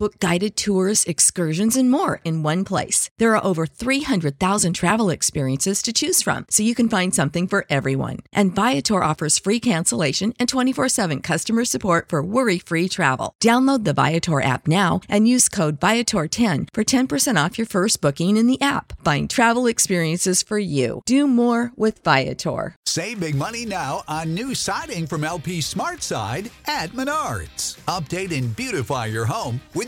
Book guided tours, excursions, and more in one place. There are over 300,000 travel experiences to choose from, so you can find something for everyone. And Viator offers free cancellation and 24 7 customer support for worry free travel. Download the Viator app now and use code Viator10 for 10% off your first booking in the app. Find travel experiences for you. Do more with Viator. Save big money now on new siding from LP Smart Side at Menards. Update and beautify your home with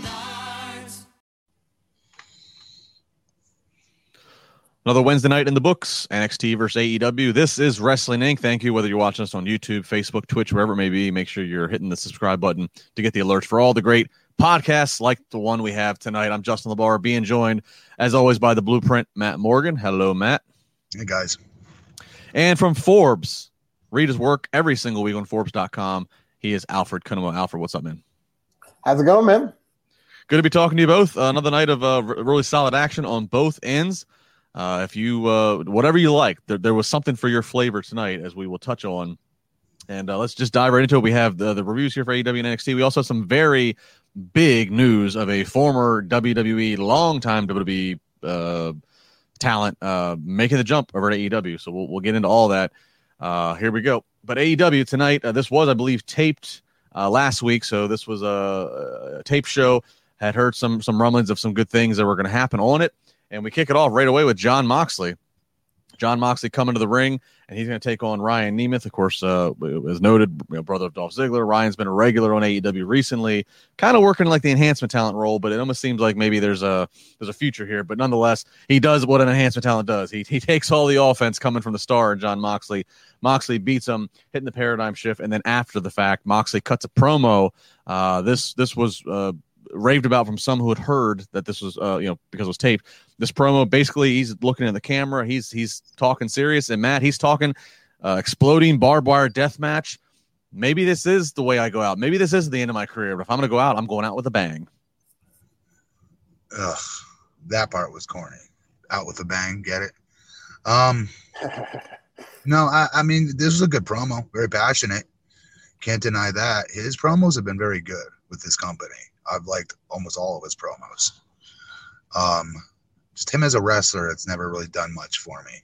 Another Wednesday night in the books, NXT versus AEW. This is Wrestling Inc. Thank you. Whether you're watching us on YouTube, Facebook, Twitch, wherever it may be, make sure you're hitting the subscribe button to get the alerts for all the great podcasts like the one we have tonight. I'm Justin LaBar, being joined, as always, by the Blueprint, Matt Morgan. Hello, Matt. Hey, guys. And from Forbes, read his work every single week on Forbes.com. He is Alfred Cunningham. Alfred, what's up, man? How's it going, man? Good to be talking to you both. Uh, another night of uh, r- really solid action on both ends. Uh, if you uh, whatever you like, there, there was something for your flavor tonight, as we will touch on. And uh, let's just dive right into it. We have the, the reviews here for AEW and NXT. We also have some very big news of a former WWE, longtime WWE uh, talent uh, making the jump over to AEW. So we'll, we'll get into all that. Uh, here we go. But AEW tonight, uh, this was, I believe, taped uh, last week. So this was a, a tape show. Had heard some some rumblings of some good things that were going to happen on it. And we kick it off right away with Jon Moxley. Jon Moxley coming to the ring, and he's going to take on Ryan Nemeth. Of course, uh, as noted, you know, brother of Dolph Ziggler. Ryan's been a regular on AEW recently, kind of working like the enhancement talent role, but it almost seems like maybe there's a there's a future here. But nonetheless, he does what an enhancement talent does. He he takes all the offense coming from the star, Jon Moxley. Moxley beats him, hitting the paradigm shift, and then after the fact, Moxley cuts a promo. Uh, this this was. Uh, raved about from some who had heard that this was uh, you know because it was taped this promo basically he's looking at the camera he's he's talking serious and matt he's talking uh, exploding barbed wire death match maybe this is the way i go out maybe this is the end of my career but if i'm going to go out i'm going out with a bang Ugh, that part was corny. Out with a bang, get it? Um, no, I, I mean this was a good promo, very passionate. Can't deny that. His promos have been very good with this company. I've liked almost all of his promos. Um, just him as a wrestler, it's never really done much for me.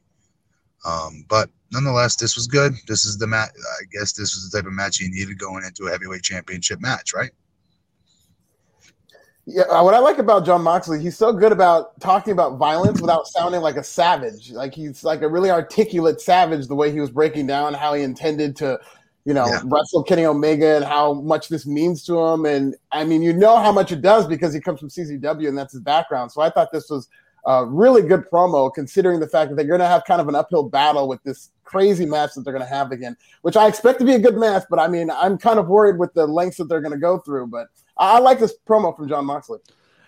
Um, but nonetheless, this was good. This is the match. I guess this was the type of match you needed going into a heavyweight championship match, right? Yeah, uh, what I like about Jon Moxley, he's so good about talking about violence without sounding like a savage. Like he's like a really articulate savage. The way he was breaking down how he intended to, you know, Yeah. wrestle Kenny Omega and how much this means to him. And I mean, you know how much it does because he comes from CZW and that's his background. So I thought this was a really good promo, considering the fact that they're going to have kind of an uphill battle with this crazy match that they're going to have again, which I expect to be a good match. But I mean, I'm kind of worried with the lengths that they're going to go through. But I, I like this promo from Jon Moxley.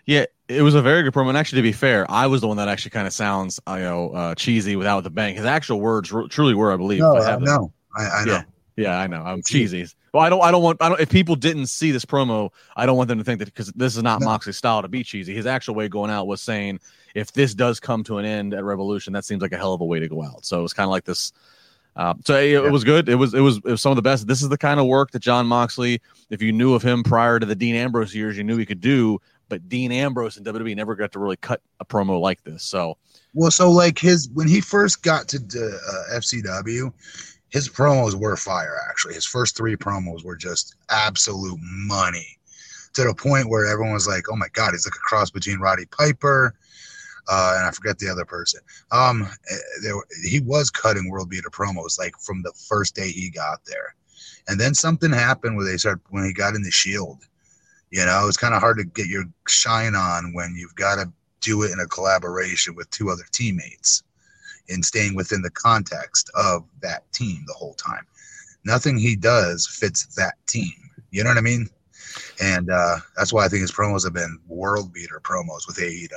yeah it was a very good promo and actually to be fair i was the one that actually kind of sounds you know uh, cheesy without the bang his actual words r- truly were i believe No, I I have them. know. I, I know. Yeah. Yeah, I know. I'm cheesy. Well, I don't. I don't want. I don't. If people didn't see this promo, I don't want them to think that because this is not No. Moxley's style to be cheesy. His actual way of going out was saying, if this does come to an end at Revolution, that seems like a hell of a way to go out. So it was kind of like this. Uh, so it, it was good. It was, it was it was some of the best. This is the kind of work that Jon Moxley, if you knew of him prior to the Dean Ambrose years, you knew he could do. But Dean Ambrose and WWE never got to really cut a promo like this. So Well, so like his when he first got to uh, FCW, his promos were fire. Actually, his first three promos were just absolute money, to the point where everyone was like, "Oh my god, he's like a cross between Roddy Piper." Uh, and I forget the other person. Um, eh, there, he was cutting world beater promos like from the first day he got there, and then something happened where they started when he got in the Shield. You know, it's kind of hard to get your shine on when you've got to do it in a collaboration with two other teammates and staying within the context of that team the whole time. Nothing he does fits that team. You know what I mean? and uh, that's why I think his promos have been world beater promos with AEW.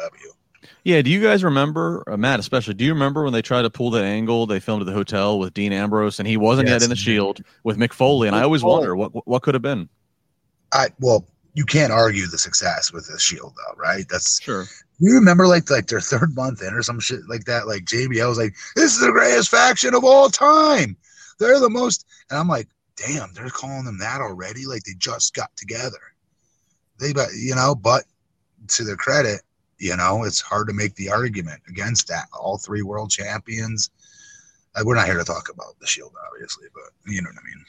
Yeah, do you guys remember uh, Matt, especially? Do you remember when they tried to pull that angle? They filmed at the hotel with Dean Ambrose, and he wasn't Yes. yet in the Shield with Mick Foley. And I always Foley. wonder what what could have been. I well, you can't argue the success with the Shield though, right? That's Sure. You remember like like their third month in or some shit like that. Like JBL was like, "This is the greatest faction of all time. They're the most," and I'm like, "Damn, they're calling them that already? Like they just got together." They, but you know, but to their credit, you know, it's hard to make the argument against that. All three world champions. Uh, we're not here to talk about the Shield, obviously, but you know what I mean.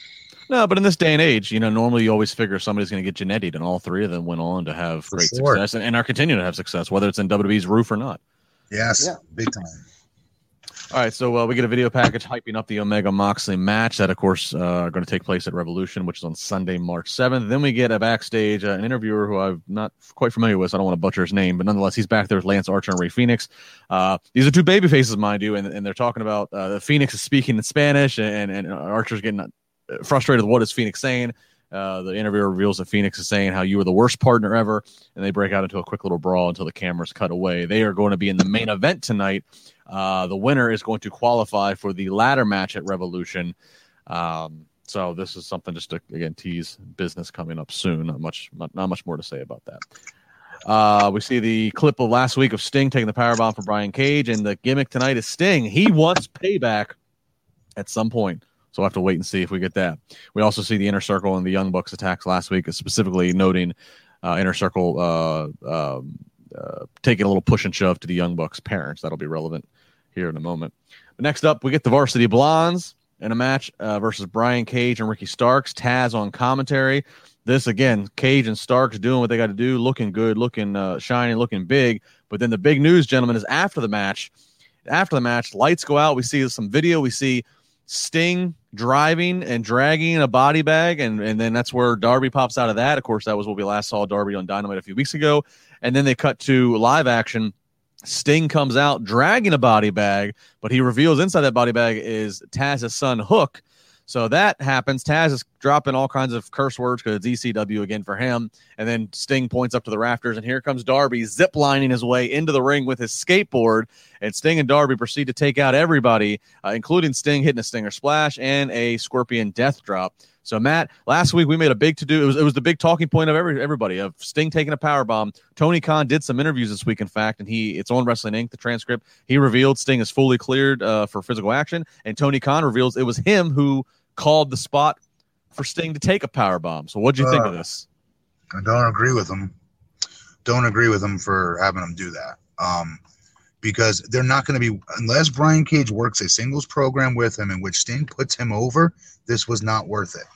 No, but in this day and age, you know, normally you always figure somebody's going to get genetied, and all three of them went on to have For great sure. success and, and are continuing to have success, whether it's in WWE's roof or not. Yes, Yeah. big time. All right, so uh, we get a video package hyping up the Omega Moxley match that, of course, uh, are going to take place at Revolution, which is on Sunday, March 7th. Then we get a backstage, uh, an interviewer who I'm not quite familiar with, so I don't want to butcher his name, but nonetheless, he's back there with Lance Archer and Rey Fenix. Uh, these are two baby faces, mind you, and, and they're talking about uh, Fenix is speaking in Spanish, and, and Archer's getting frustrated what is Fenix saying. Uh, the interviewer reveals that Fenix is saying how you were the worst partner ever, and they break out into a quick little brawl until the cameras cut away. They are going to be in the main event tonight. Uh, the winner is going to qualify for the ladder match at Revolution. Um, so this is something just to again tease business coming up soon. Not much, not, much more to say about that. Uh, we see the clip of last week of Sting taking the power bomb from Brian Cage, and the gimmick tonight is Sting. He wants payback at some point. So we'll have to wait and see if we get that. We also see the Inner Circle and the Young Bucks attacks last week, specifically noting uh, Inner Circle uh, um, uh, taking a little push and shove to the Young Bucks parents. That'll be relevant here in a moment. But next up, we get the Varsity Blondes in a match uh, versus Brian Cage and Ricky Starks. Taz on commentary. This again, Cage and Starks doing what they got to do, looking good, looking uh, shiny, looking big. But then the big news, gentlemen, is after the match. After the match, lights go out. We see some video. We see Sting driving and dragging a body bag, and and then that's where Darby pops out of that. Of course, that was what we last saw Darby on Dynamite a few weeks ago. And then they cut to live action. Sting comes out dragging a body bag, but he reveals inside that body bag is Taz's son Hook. So that happens. Taz is dropping all kinds of curse words because it's ECW again for him. And then Sting points up to the rafters, and here comes Darby zip lining his way into the ring with his skateboard. And Sting and Darby proceed to take out everybody, uh, including Sting hitting a Stinger splash and a Scorpion Death Drop. So Matt, last week we made a big to do. It was it was the big talking point of every everybody of Sting taking a power bomb. Tony Khan did some interviews this week, in fact, and he it's on Wrestling Inc. The transcript he revealed Sting is fully cleared uh, for physical action, and Tony Khan reveals it was him who called the spot for Sting to take a power bomb. So what do you think of Uh, this? I don't agree with them. Don't agree with them for having them do that. Um, because they're not going to be unless Brian Cage works a singles program with him in which Sting puts him over. This was not worth it.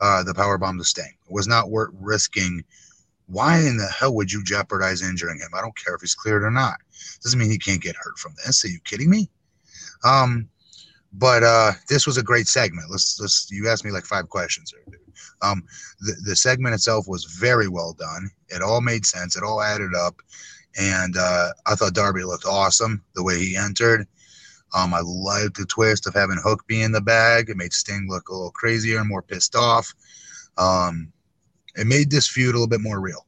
Uh, the power bomb to Sting it was not worth risking. Why in the hell would you jeopardize injuring him? I don't care if he's cleared or not. Doesn't mean he can't get hurt from this. Are you kidding me? Um, but uh, this was a great segment. Let's let's. You asked me like five questions. Um, the, the segment itself was very well done. It all made sense. It all added up. And uh, I thought Darby looked awesome the way he entered. Um, I liked the twist of having Hook be in the bag. It made Sting look a little crazier and more pissed off. Um, it made this feud a little bit more real.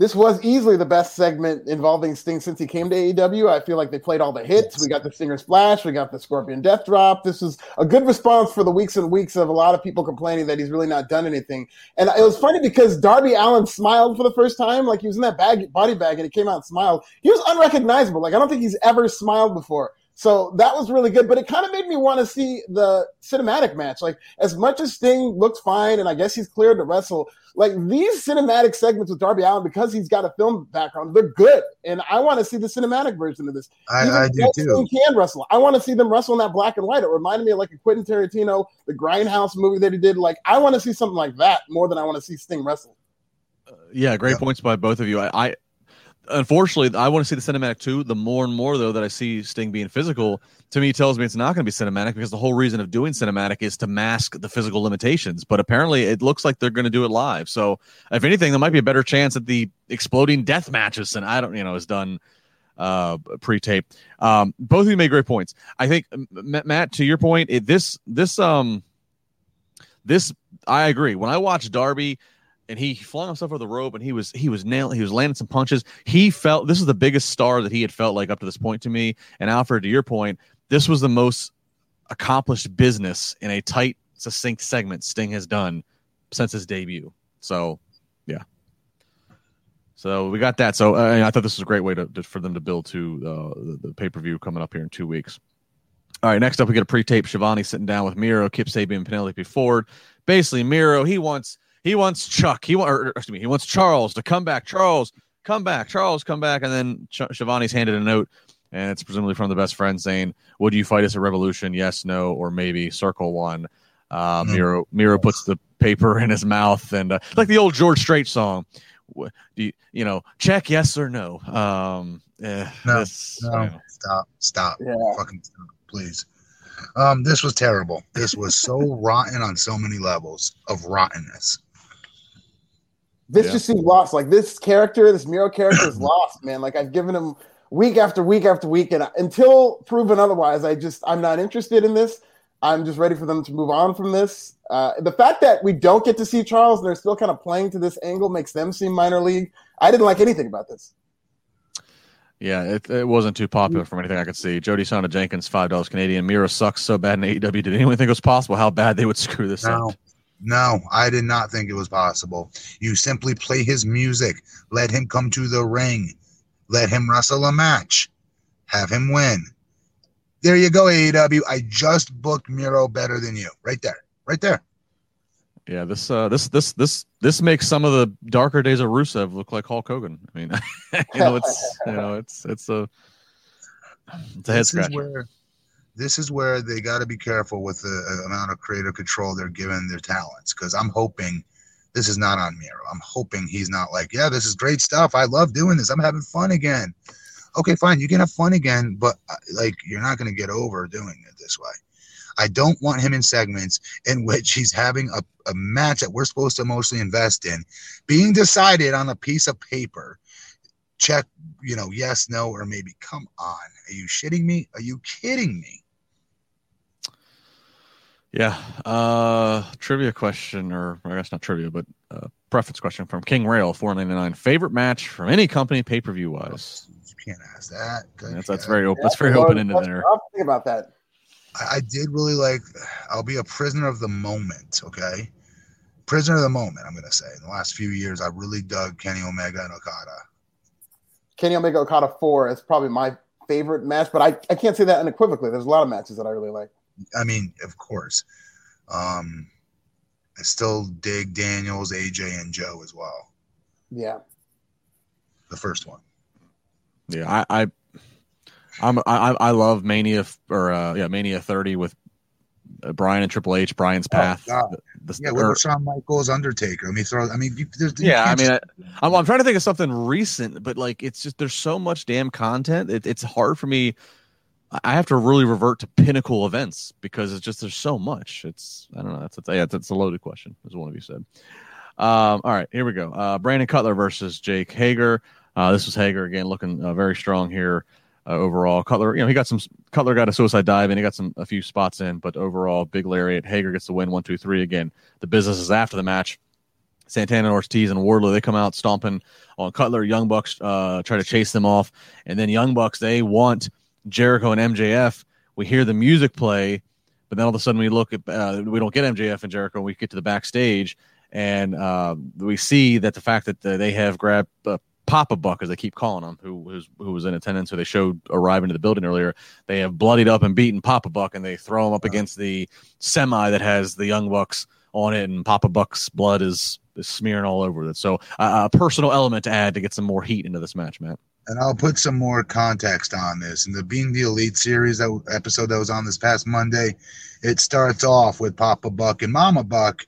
This was easily the best segment involving Sting since he came to AEW. I feel like they played all the hits. We got the Stinger Splash, we got the Scorpion Death Drop. This was a good response for the weeks and weeks of a lot of people complaining that he's really not done anything. And it was funny because Darby Allin smiled for the first time, like he was in that bag, body bag, and he came out and smiled. He was unrecognizable. Like I don't think he's ever smiled before. So that was really good, but it kind of made me want to see the cinematic match. Like as much as Sting looks fine, and I guess he's cleared to wrestle. Like these cinematic segments with Darby Allin, because he's got a film background, they're good, and I want to see the cinematic version of this. I, I do too. Sting can wrestle. I want to see them wrestle in that black and white. It reminded me of like a Quentin Tarantino, the Grindhouse movie that he did. Like I want to see something like that more than I want to see Sting wrestle. Uh, yeah, great Yeah. points by both of you. I, I unfortunately I want to see the cinematic too. The more and more though that I see Sting being physical, to me tells me it's not going to be cinematic because the whole reason of doing cinematic is to mask the physical limitations. But apparently, it looks like they're going to do it live. So if anything, there might be a better chance that the exploding death matches and I don't you know is done uh pre-tape. Um, both of you made great points. I think M- Matt, to your point, it, this this um this I agree. When I watch Darby and he flung himself over the rope and he was he was nailing he was landing some punches. He felt this is the biggest star that he had felt like up to this point to me. And Alfred, to your point, this was the most accomplished business in a tight, succinct segment Sting has done since his debut. So, yeah. So we got that. So uh, I thought this was a great way to, to for them to build to uh, the, the pay per view coming up here in two weeks. All right, next up we get a pre-tape Schiavone sitting down with Miro, Kip Sabian, Penelope Ford. Basically, Miro he wants he wants Chuck. He wants, excuse me, he wants Charles to come back. Charles, come back. Charles, come back. And then Sh- Schiavone's handed a note, and it's presumably from the best friend saying, "Would you fight us a revolution? Yes, no, or maybe." Circle one. Uh, No. Miro Miro puts the paper in his mouth, and uh, like the old George Strait song. Do you, you know, check yes or no? Um, eh, No, this, no. you know. Stop. Stop. Yeah. Fucking stop, please. Um, this was terrible. This was so rotten on so many levels of rottenness. This Yeah. just seems lost. Like this character, this Miro character is lost, man. Like I've given him week after week after week, and until proven otherwise, I just I'm not interested in this. I'm just ready for them to move on from this. Uh, the fact that we don't get to see Charles and they're still kind of playing to this angle makes them seem minor league. I didn't like anything about this. Yeah, it, it wasn't too popular from anything I could see. Jody Sonda Jenkins, five dollars Canadian. Miro sucks so bad in AEW. Did anyone think it was possible how bad they would screw this No, up? No, I did not think it was possible. You simply play his music, let him come to the ring, let him wrestle a match, have him win. There you go, AEW. I just booked Miro better than you. Right there. Right there. Yeah, this uh this this this this makes some of the darker days of Rusev look like Hulk Hogan. I mean, you know, it's you know, it's it's a it's a head scratcher. This is where they got to be careful with the uh, amount of creative control they're giving their talents because i'm hoping this is not on miro. I'm hoping he's not like yeah this is great stuff. I love doing this. I'm having fun again. Okay fine you can have fun again but uh, like you're not going to get over doing it this way. I don't want him in segments in which he's having a, a match that we're supposed to emotionally invest in being decided on a piece of paper check you know yes no or maybe come on are you shitting me? Are you kidding me Yeah. Uh trivia question or I guess not trivia, but uh preference question from King Rail, four ninety nine. Favorite match from any company pay per view wise. you can't ask that That's that's very open that's very open ended there. I'll think about that. I, I did really like i'll be a prisoner of the moment okay prisoner of the moment i'm gonna say in the last few years i really dug kenny omega and okada Kenny Omega Okada four is probably my favorite match, but I, I can't say that unequivocally. There's a lot of matches that I really like. I mean of course um i still dig daniels aj and joe as well Yeah. the first one Yeah, I, I I'm I I love Mania or uh yeah, Mania 30 with uh, Bryan and Triple H, Bryan's Oh, path. God. The- the- yeah what or- about Shawn Michaels Undertaker? I mean, throw. I mean, you, there's, you yeah, I mean, just- I, I'm, I'm trying to think of something recent, but like it's just there's so much damn content. It, it's hard for me. I- have to really revert to pinnacle events because it's just there's so much. It's I don't know. That's, that's yeah, that's a loaded question, as one of you said. Um, all right, here we go. Uh, Brandon Cutler versus Jake Hager. Uh, this was Hager again, looking uh, very strong here uh, overall. Cutler, you know, he got some. Cutler got a suicide dive and he got some a few spots in, but overall, big lariat. Hager gets the win, one, two, three. Again, the business is after the match. Santana, Ortiz, and Wardlow they come out stomping on Cutler. Young Bucks uh, try to chase them off, and then Young Bucks they want Jericho and MJF. We hear the music play, but then all of a sudden we look at uh, we don't get MJF and Jericho. And we get to the backstage, and uh, we see that the fact that they have grabbed uh, Papa Buck, as they keep calling him, who who's, who was in attendance, who they showed arriving to the building earlier. They have bloodied up and beaten Papa Buck, and they throw him up against the semi that has the Young Bucks on it, and Papa Buck's blood is, is smearing all over it. So uh, a personal element to add to get some more heat into this match, Matt. And I'll put some more context on this. In the Being the Elite series, that episode that was on this past Monday, it starts off with Papa Buck and Mama Buck,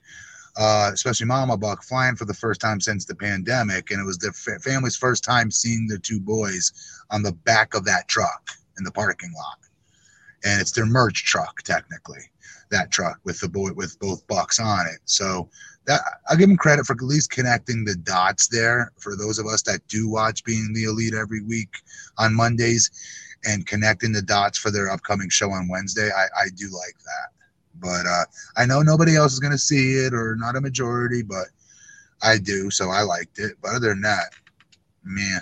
uh, especially Mama Buck, flying for the first time since the pandemic, and it was fa- family's first time seeing their two boys on the back of that truck in the parking lot, and it's their merch truck technically. That truck with the boy with both bucks on it. So that I'll give them credit for at least connecting the dots there for those of us that do watch Being the Elite every week on Mondays and connecting the dots for their upcoming show on Wednesday. I, I do like that. But uh, I know nobody else is going to see it or not a majority, but I do. So I liked it. But other than that, man.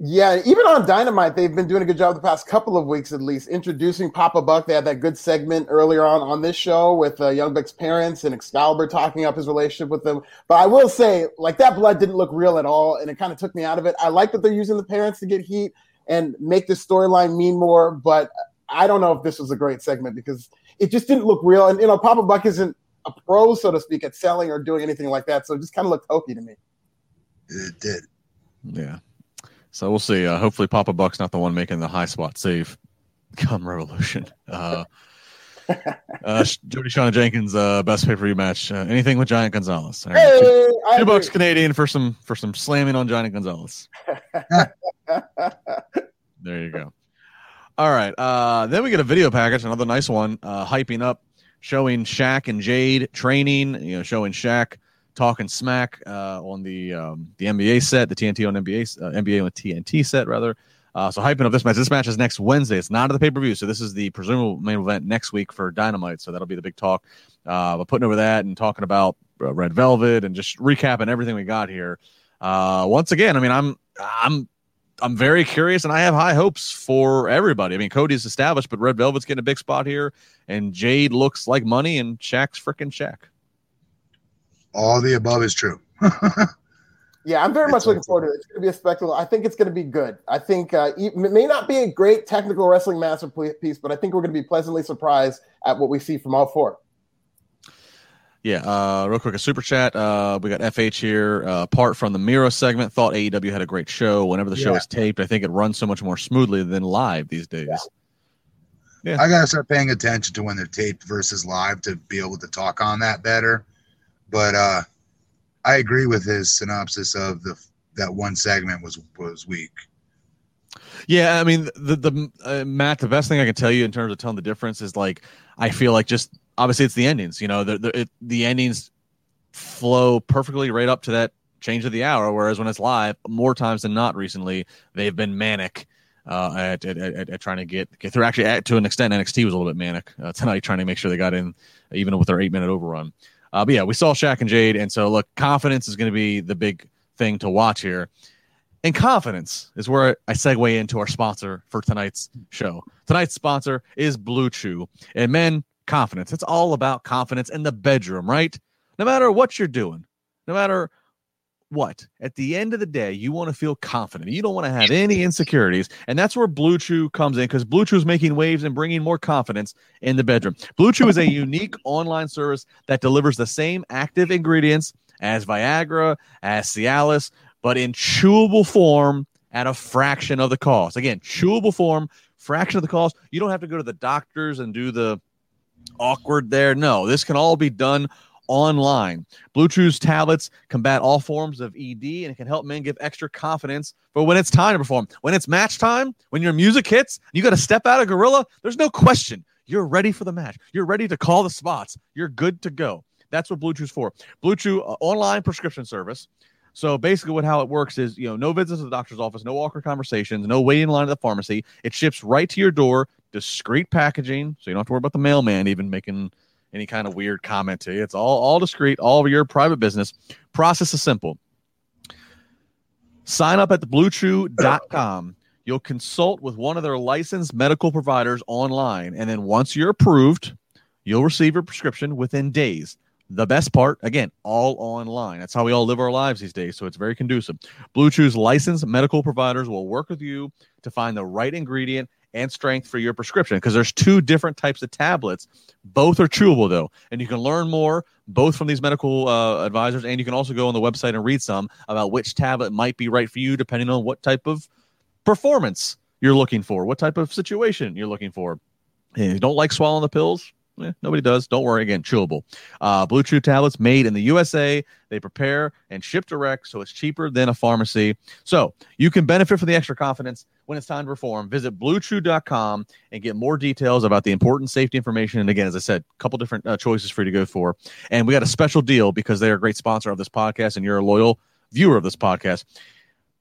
Yeah, even on Dynamite, they've been doing a good job the past couple of weeks at least, introducing Papa Buck. They had that good segment earlier on on this show with uh, Young Buck's parents and Excalibur talking up his relationship with them. But I will say, like, that blood didn't look real at all, and it kind of took me out of it. I like that they're using the parents to get heat and make this storyline mean more, but I don't know if this was a great segment because it just didn't look real. And, you know, Papa Buck isn't a pro, so to speak, at selling or doing anything like that. So it just kind of looked hokey to me. It did. Yeah. So we'll see. Uh, hopefully, Papa Buck's not the one making the high spot save come Revolution. Uh, uh, Jody Shauna Jenkins, uh, best pay per view match. Uh, anything with Giant Gonzalez. Right. Hey, two, two bucks Canadian for some for some slamming on Giant Gonzalez. There you go. All right. Uh, then we get a video package, another nice one, uh, hyping up, showing Shaq and Jade training. You know, showing Shaq talking smack uh, on the um, the NBA set, the TNT on NBA, uh, NBA on TNT set rather. Uh, so hyping up this match. This match is next Wednesday. It's not at the pay per view, so this is the presumable main event next week for Dynamite. So that'll be the big talk. Uh, but putting over that and talking about uh, Red Velvet and just recapping everything we got here. Uh, once again, I mean, I'm I'm I'm very curious, and I have high hopes for everybody. I mean, Cody's established, but Red Velvet's getting a big spot here, and Jade looks like money, and Shaq's freaking Shaq. All the above is true. Yeah, I'm very much looking forward to it. It's going to be a spectacle. I think it's going to be good. I think uh, it may not be a great technical wrestling masterpiece, but I think we're going to be pleasantly surprised at what we see from all four. Yeah, uh, real quick, a super chat. Uh, we got FH here. Uh, apart from the Miro segment, thought AEW had a great show. Whenever the show Yeah. is taped, I think it runs so much more smoothly than live these days. Yeah. I gotta start paying attention to when they're taped versus live to be able to talk on that better. But uh I agree with his synopsis of the that one segment was was weak. Yeah, I mean, the the uh, Matt, the best thing I can tell you in terms of telling the difference is like I feel like just obviously it's the endings. You know, the the, it, the endings flow perfectly right up to that change of the hour. Whereas when it's live, more times than not, recently they've been manic. Uh, at, at, at, at trying to get get through. Actually, to an extent, NXT was a little bit manic uh, tonight, trying to make sure they got in, even with their eight minute overrun. Uh, but yeah, we saw Shaq and Jade, and so look, confidence is going to be the big thing to watch here. And confidence is where I segue into our sponsor for tonight's show. Tonight's sponsor is Blue Chew. And men, confidence. It's all about confidence in the bedroom, right? No matter what you're doing, no matter what, at the end of the day, you want to feel confident. You don't want to have any insecurities. And that's where Blue Chew comes in because Blue Chew is making waves and bringing more confidence in the bedroom. Blue Chew is a unique online service that delivers the same active ingredients as Viagra, as Cialis, but in chewable form at a fraction of the cost. Again, chewable form, fraction of the cost. You don't have to go to the doctors and do the awkward there. No, this can all be done online. Blue Chew's tablets combat all forms of ED and it can help men give extra confidence for when it's time to perform. When it's match time, when your music hits, you got to step out of Gorilla, there's no question. You're ready for the match. You're ready to call the spots. You're good to go. That's what Blue Chew's for. Blue Chew uh, online prescription service. So basically, what how it works is you know no visits to the doctor's office, no awkward conversations, no waiting in line at the pharmacy. It ships right to your door, discreet packaging, so you don't have to worry about the mailman even making any kind of weird comment to you. It's all all discreet, all of your private business. Process is simple. Sign up at thebluechew.com. You'll consult with one of their licensed medical providers online, and then once you're approved, you'll receive your prescription within days. The best part, again, all online. That's how we all live our lives these days. So it's very conducive. Blue Chew's licensed medical providers will work with you to find the right ingredient and strength for your prescription because there's two different types of tablets. Both are chewable though, and you can learn more both from these medical uh, advisors, and you can also go on the website and read some about which tablet might be right for you depending on what type of performance you're looking for, what type of situation you're looking for. If you don't like swallowing the pills, eh, nobody does. Don't worry. Again, chewable. Uh, Blue Chew tablets made in the USA. They prepare and ship direct, so it's cheaper than a pharmacy. So you can benefit from the extra confidence when it's time to perform. Visit bluechew.com and get more details about the important safety information. And again, as I said, a couple different uh, choices for you to go for. And we got a special deal because they're a great sponsor of this podcast and you're a loyal viewer of this podcast.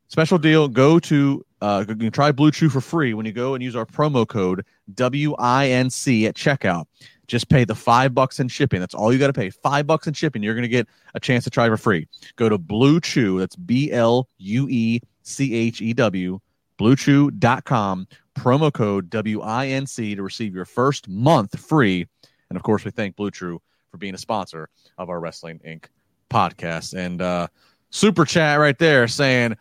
Special deal. Go to uh, you can try Blue Chew for free when you go and use our promo code WINC at checkout. Just pay the five bucks in shipping. That's all you got to pay. Five bucks in shipping. You're going to get a chance to try for free. Go to Blue Chew. That's B L U E C H E W, bluechew.com, promo code WINC to receive your first month free. And of course, we thank Blue Chew for being a sponsor of our Wrestling Inc. podcast. And uh, super chat right there saying,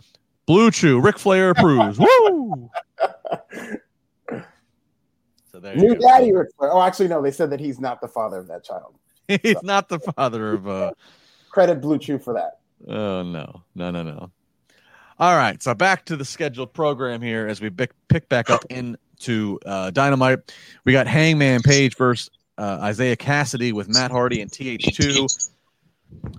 Blue Chew, Ric Flair approves. Woo! So there New daddy Ric Flair. Oh, actually, no. They said that he's not the father of that child. He's not the father of uh Credit Blue Chew for that. oh no. No, no, no. All right, so back to the scheduled program here as we pick, pick back up into uh, Dynamite. We got Hangman Page versus uh, Isiah Kassidy with Matt Hardy and TH2.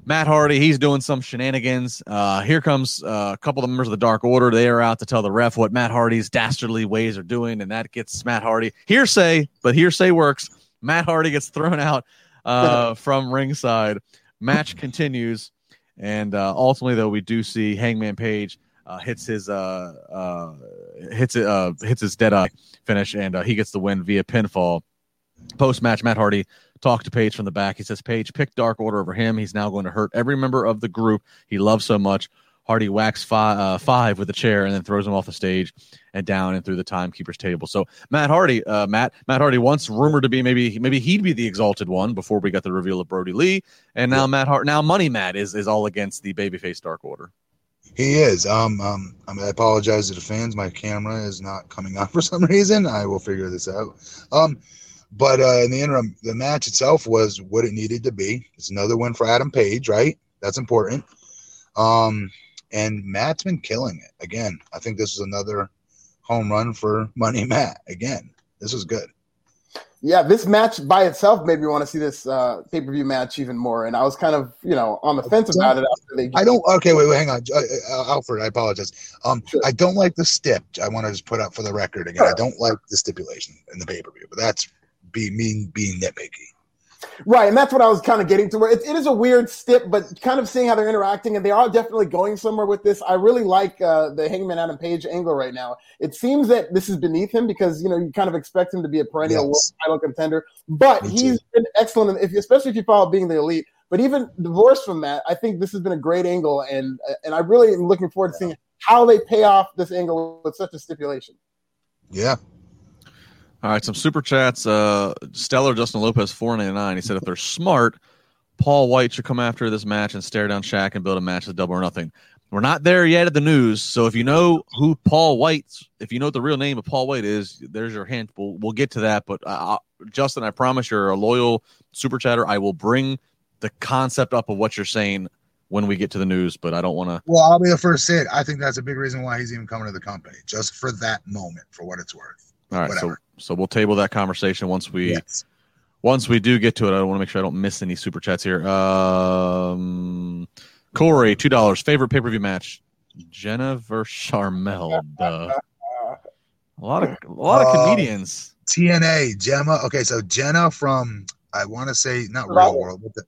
Matt Hardy, he's doing some shenanigans. Uh, here comes uh, a couple of members of the Dark Order. They are out to tell the ref what Matt Hardy's dastardly ways are doing, and that gets Matt Hardy hearsay, but hearsay works. Matt Hardy gets thrown out uh, from ringside. Match continues, and uh, ultimately, though, we do see Hangman Page uh, hits his uh, uh, hits it uh, hits his dead eye finish, and uh, he gets the win via pinfall. Post match, Matt Hardy talked to Page from the back. He says, Page picked Dark Order over him. He's now going to hurt every member of the group he loves so much. Hardy whacks five, uh, five with a chair and then throws him off the stage and down and through the timekeeper's table. So Matt Hardy, uh, Matt Matt Hardy once rumored to be maybe maybe he'd be the exalted one before we got the reveal of Brodie Lee, and now Matt Hart now Money Matt is is all against the babyface Dark Order. He is. Um, um, I, apologize to the fans. My camera is not coming on for some reason. I will figure this out. Um, but uh, in the interim, the match itself was what it needed to be. It's another win for Adam Page, right? That's important. Um, and Matt's been killing it again. I think this is another home run for Money Matt. Again, this was good. Yeah, this match by itself made me want to see this uh, pay per view match even more, and I was kind of you know on the fence about it after they. I don't. Okay, wait, wait, hang on, uh, uh, Alfred. I apologize. Um, Sure. I don't like the stip. I want to just put up for the record again. I don't like the stipulation in the pay per view, but that's be mean being nitpicky. Right, and that's what I was kind of getting to. Where it, it is a weird stip, but kind of seeing how they're interacting, and they are definitely going somewhere with this. I really like uh, the Hangman Adam Page angle right now. It seems that this is beneath him because you know you kind of expect him to be a perennial Yes. world title contender, but Me he's too. been excellent, if, especially if you follow being the elite. But even divorced from that, I think this has been a great angle, and and I really am looking forward to seeing how they pay off this angle with such a stipulation. Yeah, All right, some super chats. Uh, Stellar Justin Lopez four ninety nine. He said if they're smart, Paul White should come after this match and stare down Shaq and build a match of double or nothing. We're not there yet at the news, so if you know who Paul White's, if you know what the real name of Paul White is, there's your hint. We'll we'll get to that. But uh, Justin, I promise you're a loyal super chatter. I will bring the concept up of what you're saying when we get to the news. But I don't want to. well, I'll be the first to say it. I think that's a big reason why he's even coming to the company, just for that moment, for what it's worth. All right, so Whatever. so we'll table that conversation once we. Yes. once we do get to it, I want to make sure I don't miss any super chats here. Um, Corey, two dollars. Favorite pay per view match: Jenna versus Sharmell. Duh. A lot of a lot of Uh, comedians. TNA Gemma. Okay, so Jenna from I want to say not Survivor. Real World, but the,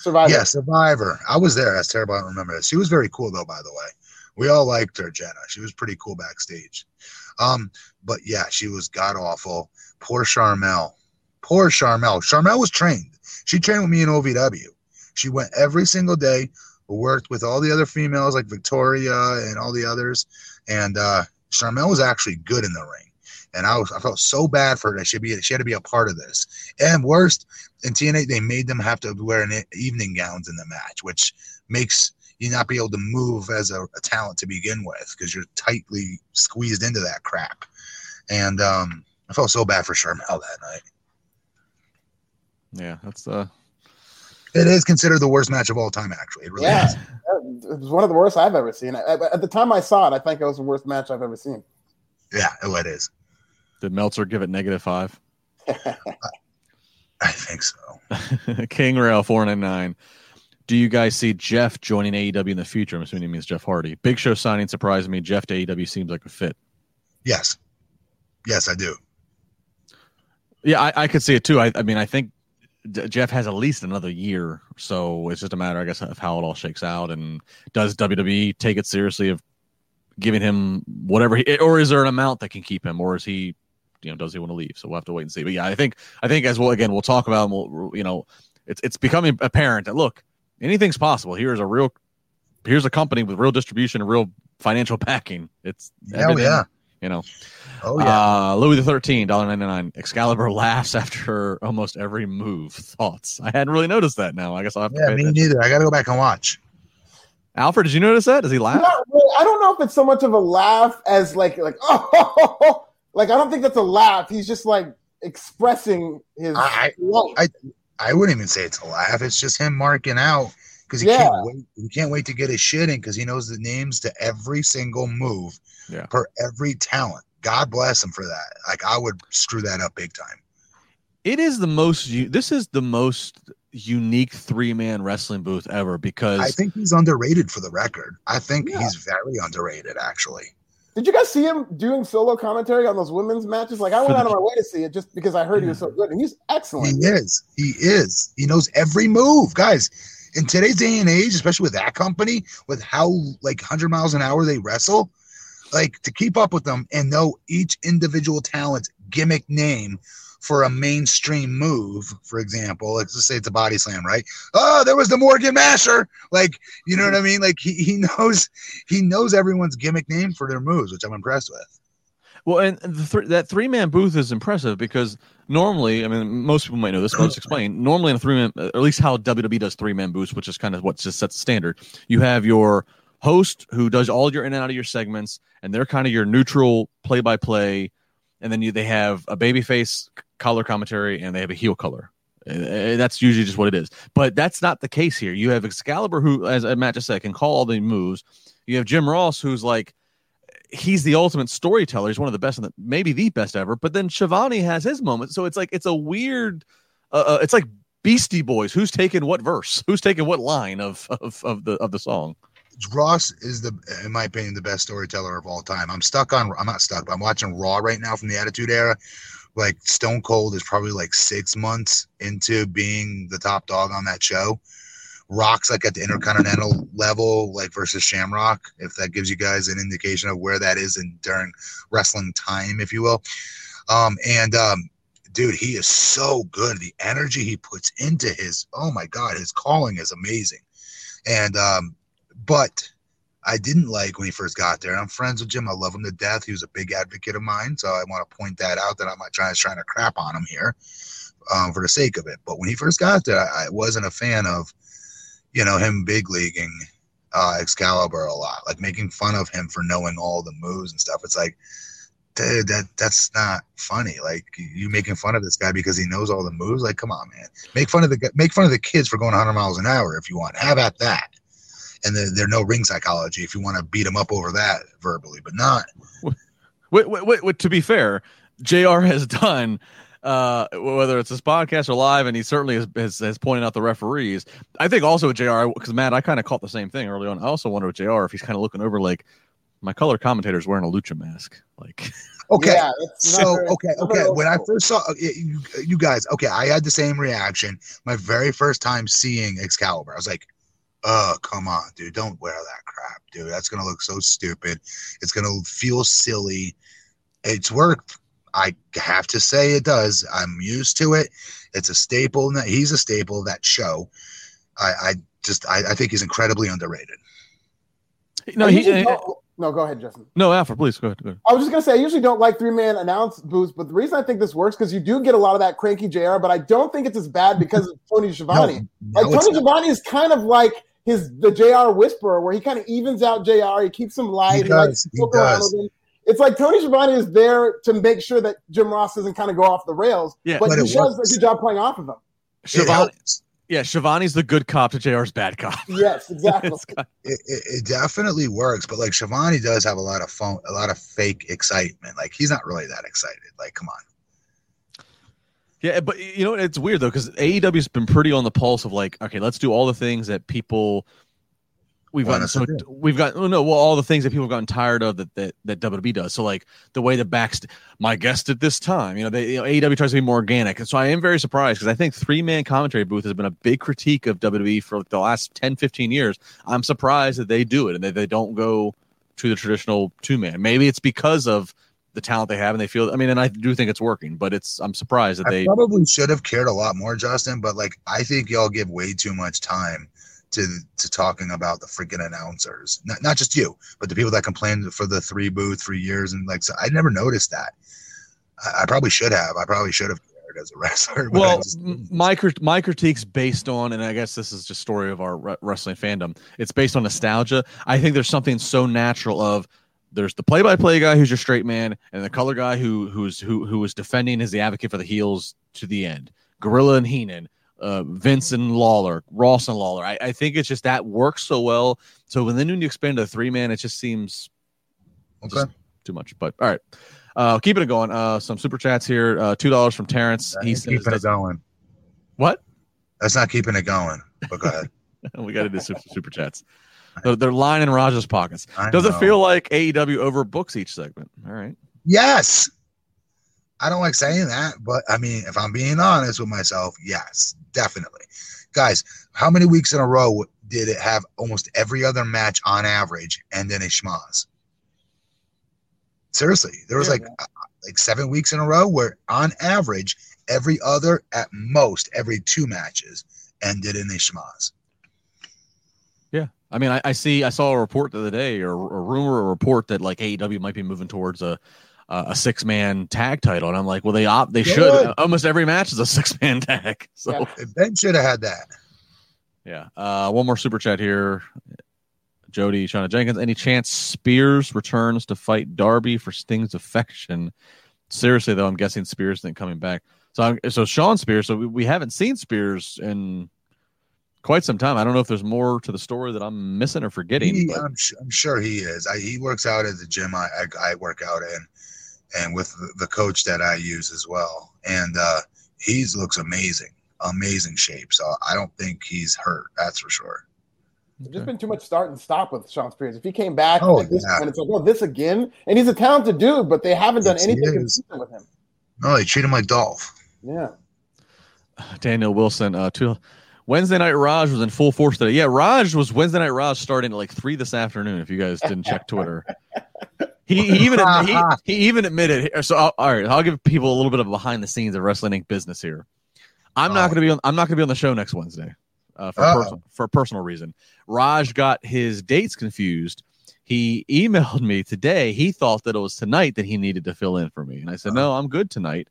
Survivor. yeah, Survivor. I was there. That's terrible. I don't remember that. She was very cool though. By the way, we all liked her, Jenna. She was pretty cool backstage. Um, but yeah, she was god awful. Poor Sharmell. Poor Sharmell. Sharmell was trained. She trained with me in OVW. She went every single day. Worked with all the other females like Victoria and all the others. And uh, Sharmell was actually good in the ring. And I was I felt so bad for her that she be she had to be a part of this. And worst, in TNA they made them have to wear an evening gowns in the match, which makes you not be able to move as a, a talent to begin with because you're tightly squeezed into that crap. And um, I felt so bad for Sharmell that night. Yeah, that's uh. It is considered the worst match of all time. Actually, it really Yeah. is. It was one of the worst I've ever seen. At, at the time I saw it, I think it was the worst match I've ever seen. Yeah, oh, it is. Did Meltzer give it negative five? I think so. King Rail four nine nine. Do you guys see Jeff joining AEW in the future? I'm assuming he means Jeff Hardy. Big Show signing surprised me. Jeff to AEW seems like a fit. Yes, yes, I do. Yeah, I, I could see it too. I, I mean, I think D- Jeff has at least another year, so it's just a matter, I guess, of how it all shakes out. And does WWE take it seriously of giving him whatever, he, or is there an amount that can keep him, or is he, you know, does he want to leave? So we'll have to wait and see. But yeah, I think I think as well again we'll talk about, we'll, you know, it's it's becoming apparent that look, anything's possible. Here is a real, here's a company with real distribution and real financial backing. It's Hell yeah. you know. Oh yeah. Uh, Louis the Thirteen, dollar ninety nine. Excalibur laughs after almost every move. Thoughts? I hadn't really noticed that. Now I guess I'll have to. yeah, me attention. neither. I got to go back and watch. Alfred, did you notice that? Does he laugh? Not really. I don't know if it's so much of a laugh as like like oh like I don't think that's a laugh. He's just like expressing his. I- I- I wouldn't even say it's a laugh. It's just him marking out because he Yeah. can't wait. He can't wait to get his shit in because he knows the names to every single move Yeah. for every talent. God bless him for that. Like I would screw that up big time. It is the most. This is the most unique three man wrestling booth ever because I think he's underrated for the record. I think Yeah. he's very underrated actually. Did you guys see him doing solo commentary on those women's matches? Like I went out of my way to see it just because I heard he was so good, and he's excellent. He is. He is. He knows every move, guys. In today's day and age, especially with that company, with how like 100 miles an hour they wrestle, like to keep up with them and know each individual talent's gimmick name for a mainstream move, for example, let's just say it's a body slam, right? Oh, there was the Morgan Masher. Like, you know what I mean? Like he, he knows he knows everyone's gimmick name for their moves, which I'm impressed with. Well, and the th- that three man booth is impressive because normally, I mean, most people might know this, but let's explain. Normally, in a three man, at least how WWE does three man booths, which is kind of what just sets the standard. You have your host who does all your in and out of your segments, and they're kind of your neutral play by play, and then you they have a babyface color commentary and they have a heel color. Uh, That's usually just what it is, but that's not the case here. You have Excalibur, who, as Matt just said, can call all the moves. You have Jim Ross, who's like he's the ultimate storyteller. He's one of the best, the, maybe the best ever. But then Schiavone has his moment, so it's like it's a weird. Uh, uh, it's like Beastie Boys. Who's taking what verse? Who's taking what line of of, of the of the song? Ross is the, in my opinion, the best storyteller of all time. I'm stuck on. I'm not stuck. But I'm watching Raw right now from the Attitude Era. Like Stone Cold is probably like six months into being the top dog on that show. Rock's like at the intercontinental level, like versus Shamrock. If that gives you guys an indication of where that is in during wrestling time, if you will. Um, and um, dude, he is so good. The energy he puts into his oh my god, his calling is amazing. And um, but I didn't like when he first got there. I'm friends with Jim. I love him to death. He was a big advocate of mine, so I want to point that out. That I'm not trying trying to crap on him here um, for the sake of it. But when he first got there, I, wasn't a fan of you know him big leaguing uh, Excalibur a lot, like making fun of him for knowing all the moves and stuff. It's like, dude, that that's not funny. Like you making fun of this guy because he knows all the moves. Like, come on, man. Make fun of the make fun of the kids for going 100 miles an hour if you want. Have at that. And there, there's no ring psychology if you want to beat him up over that verbally, but not. Wait, wait, wait, wait, to be fair, Jr. has done. Uh, whether it's this podcast or live, and he certainly has, has, has pointed out the referees. I think also with Jr. because Matt, I kind of caught the same thing early on. I also wonder with Jr. if he's kind of looking over like my color commentator's wearing a lucha mask. Like, Okay. Yeah, it's So very- okay, okay. very When I first saw you, you guys, okay, I had the same reaction. My very first time seeing Excalibur, I was like, "Oh, come on, dude! Don't wear that crap, dude. That's gonna look so stupid. It's gonna feel silly. It's worked. I have to say it does. I'm used to it. It's a staple. that- He's a staple of that show. I, I just, I, I think he's incredibly underrated. no, I he, usually uh, don't- no, go ahead, Justin. no, Alfred, please go ahead. Go ahead. I was just gonna say I usually don't like three man announce booths, but the reason I think this works because you do get a lot of that cranky JR, but I don't think it's as bad because of Tony Schiavone. No, like no, it's Tony not. Schiavone is kind of like his the JR whisperer, where he kind of evens out JR, he keeps him light, He likes does, to he does. him. It's like Tony Schiavone is there to make sure that Jim Ross doesn't kind of go off the rails, Yeah. but, But he does works. a good job playing off of him. It yeah, Schiavone's the good cop to JR's bad cop. Yes, exactly. It, it, it definitely works, but like Schiavone does have a lot of fun, a lot of fake excitement. Like he's not really that excited. Like, come on. Yeah, but you know it's weird though because AEW's been pretty on the pulse of like, okay, let's do all the things that people we've gotten so we've got oh, no, well, all the things that people have gotten tired of that that that WWE does. So like the way the backst my guest at this time, you know, they you know, AEW tries to be more organic, and so I am very surprised because I think three man commentary booth has been a big critique of WWE for like the last 10, 15 years. I'm surprised that they do it and that they don't go to the traditional two man. Maybe it's because of the talent they have and they feel. I mean, and I do think it's working, but it's I'm surprised that I they. probably should have cared a lot more, Justin, but like I think y'all give way too much time to to talking about the freaking announcers. Not not just you, but the people that complained for the three booth for years and like so I never noticed that. I, I probably should have. I probably should have cared as a wrestler. Well, just- my my critiques based on, and I guess this is just story of our re- wrestling fandom. It's based on nostalgia. I think there's something so natural of there's the play-by-play guy who's your straight man, and the color guy who who's who who is defending is the advocate for the heels to the end. Gorilla and Heenan, uh, Vince and Lawler, Ross and Lawler. I, I think it's just that works so well. So when then when you expand to three man, it just seems okay. too much. But all right, uh, keeping it going. Uh, some super chats here. Uh, Two dollars from Terrence. That He keeping it going. "What? That's not keeping it going. But go ahead. we got to do super, super chats. They're, they're lining Raj's pockets. I Does it feel like AEW overbooks each segment? All right. Yes. I don't like saying that, but I mean, if I'm being honest with myself, yes, definitely. Guys, how many weeks in a row did it have almost every other match on average and then a schmoz? Seriously, there was Yeah, like uh, like seven weeks in a row where on average every other at most every two matches ended in a schmoz. I mean, I, I see. I saw a report the other day, or a rumor, a report that like AEW might be moving towards a a, a six man tag title, and I'm like, well, they op- they should. Good. Almost every match is a six man tag. So Yeah. Ben should have had that. yeah. Uh, one more super chat here. Jody, Shauna Jenkins. Any chance Spears returns to fight Darby for Sting's affection? Seriously, though, I'm guessing Spears isn't coming back. So, I'm, so Shawn Spears. So we, we haven't seen Spears in quite some time. I don't know if there's more to the story that I'm missing or forgetting. He, but I'm, su- I'm sure he is. I, he works out at the gym I, I, I work out in, and with the, the coach that I use as well. And uh, he looks amazing, amazing shape. So I don't think he's hurt. That's for sure. There's just been too much start and stop with Shawn Spears. If he came back Oh, like this yeah. and it's like, oh, this again, and he's a talented dude, but they haven't done Yes, anything consistent with him. No, they treat him like Dolph. Yeah. Daniel Wilson, uh, two. Wednesday night Raj was in full force today. Yeah, Raj was Wednesday night Raj starting at like three this afternoon. If you guys didn't check Twitter, he, he even he, he even admitted. So I'll, all right, I'll give people a little bit of behind the scenes of Wrestling Inc. business here. I'm not Oh. going to be on. I'm not going to be on the show next Wednesday uh, for Uh-oh. for a personal reason. Raj got his dates confused. He emailed me today. He thought that it was tonight that he needed to fill in for me, and I said, "No, I'm good tonight."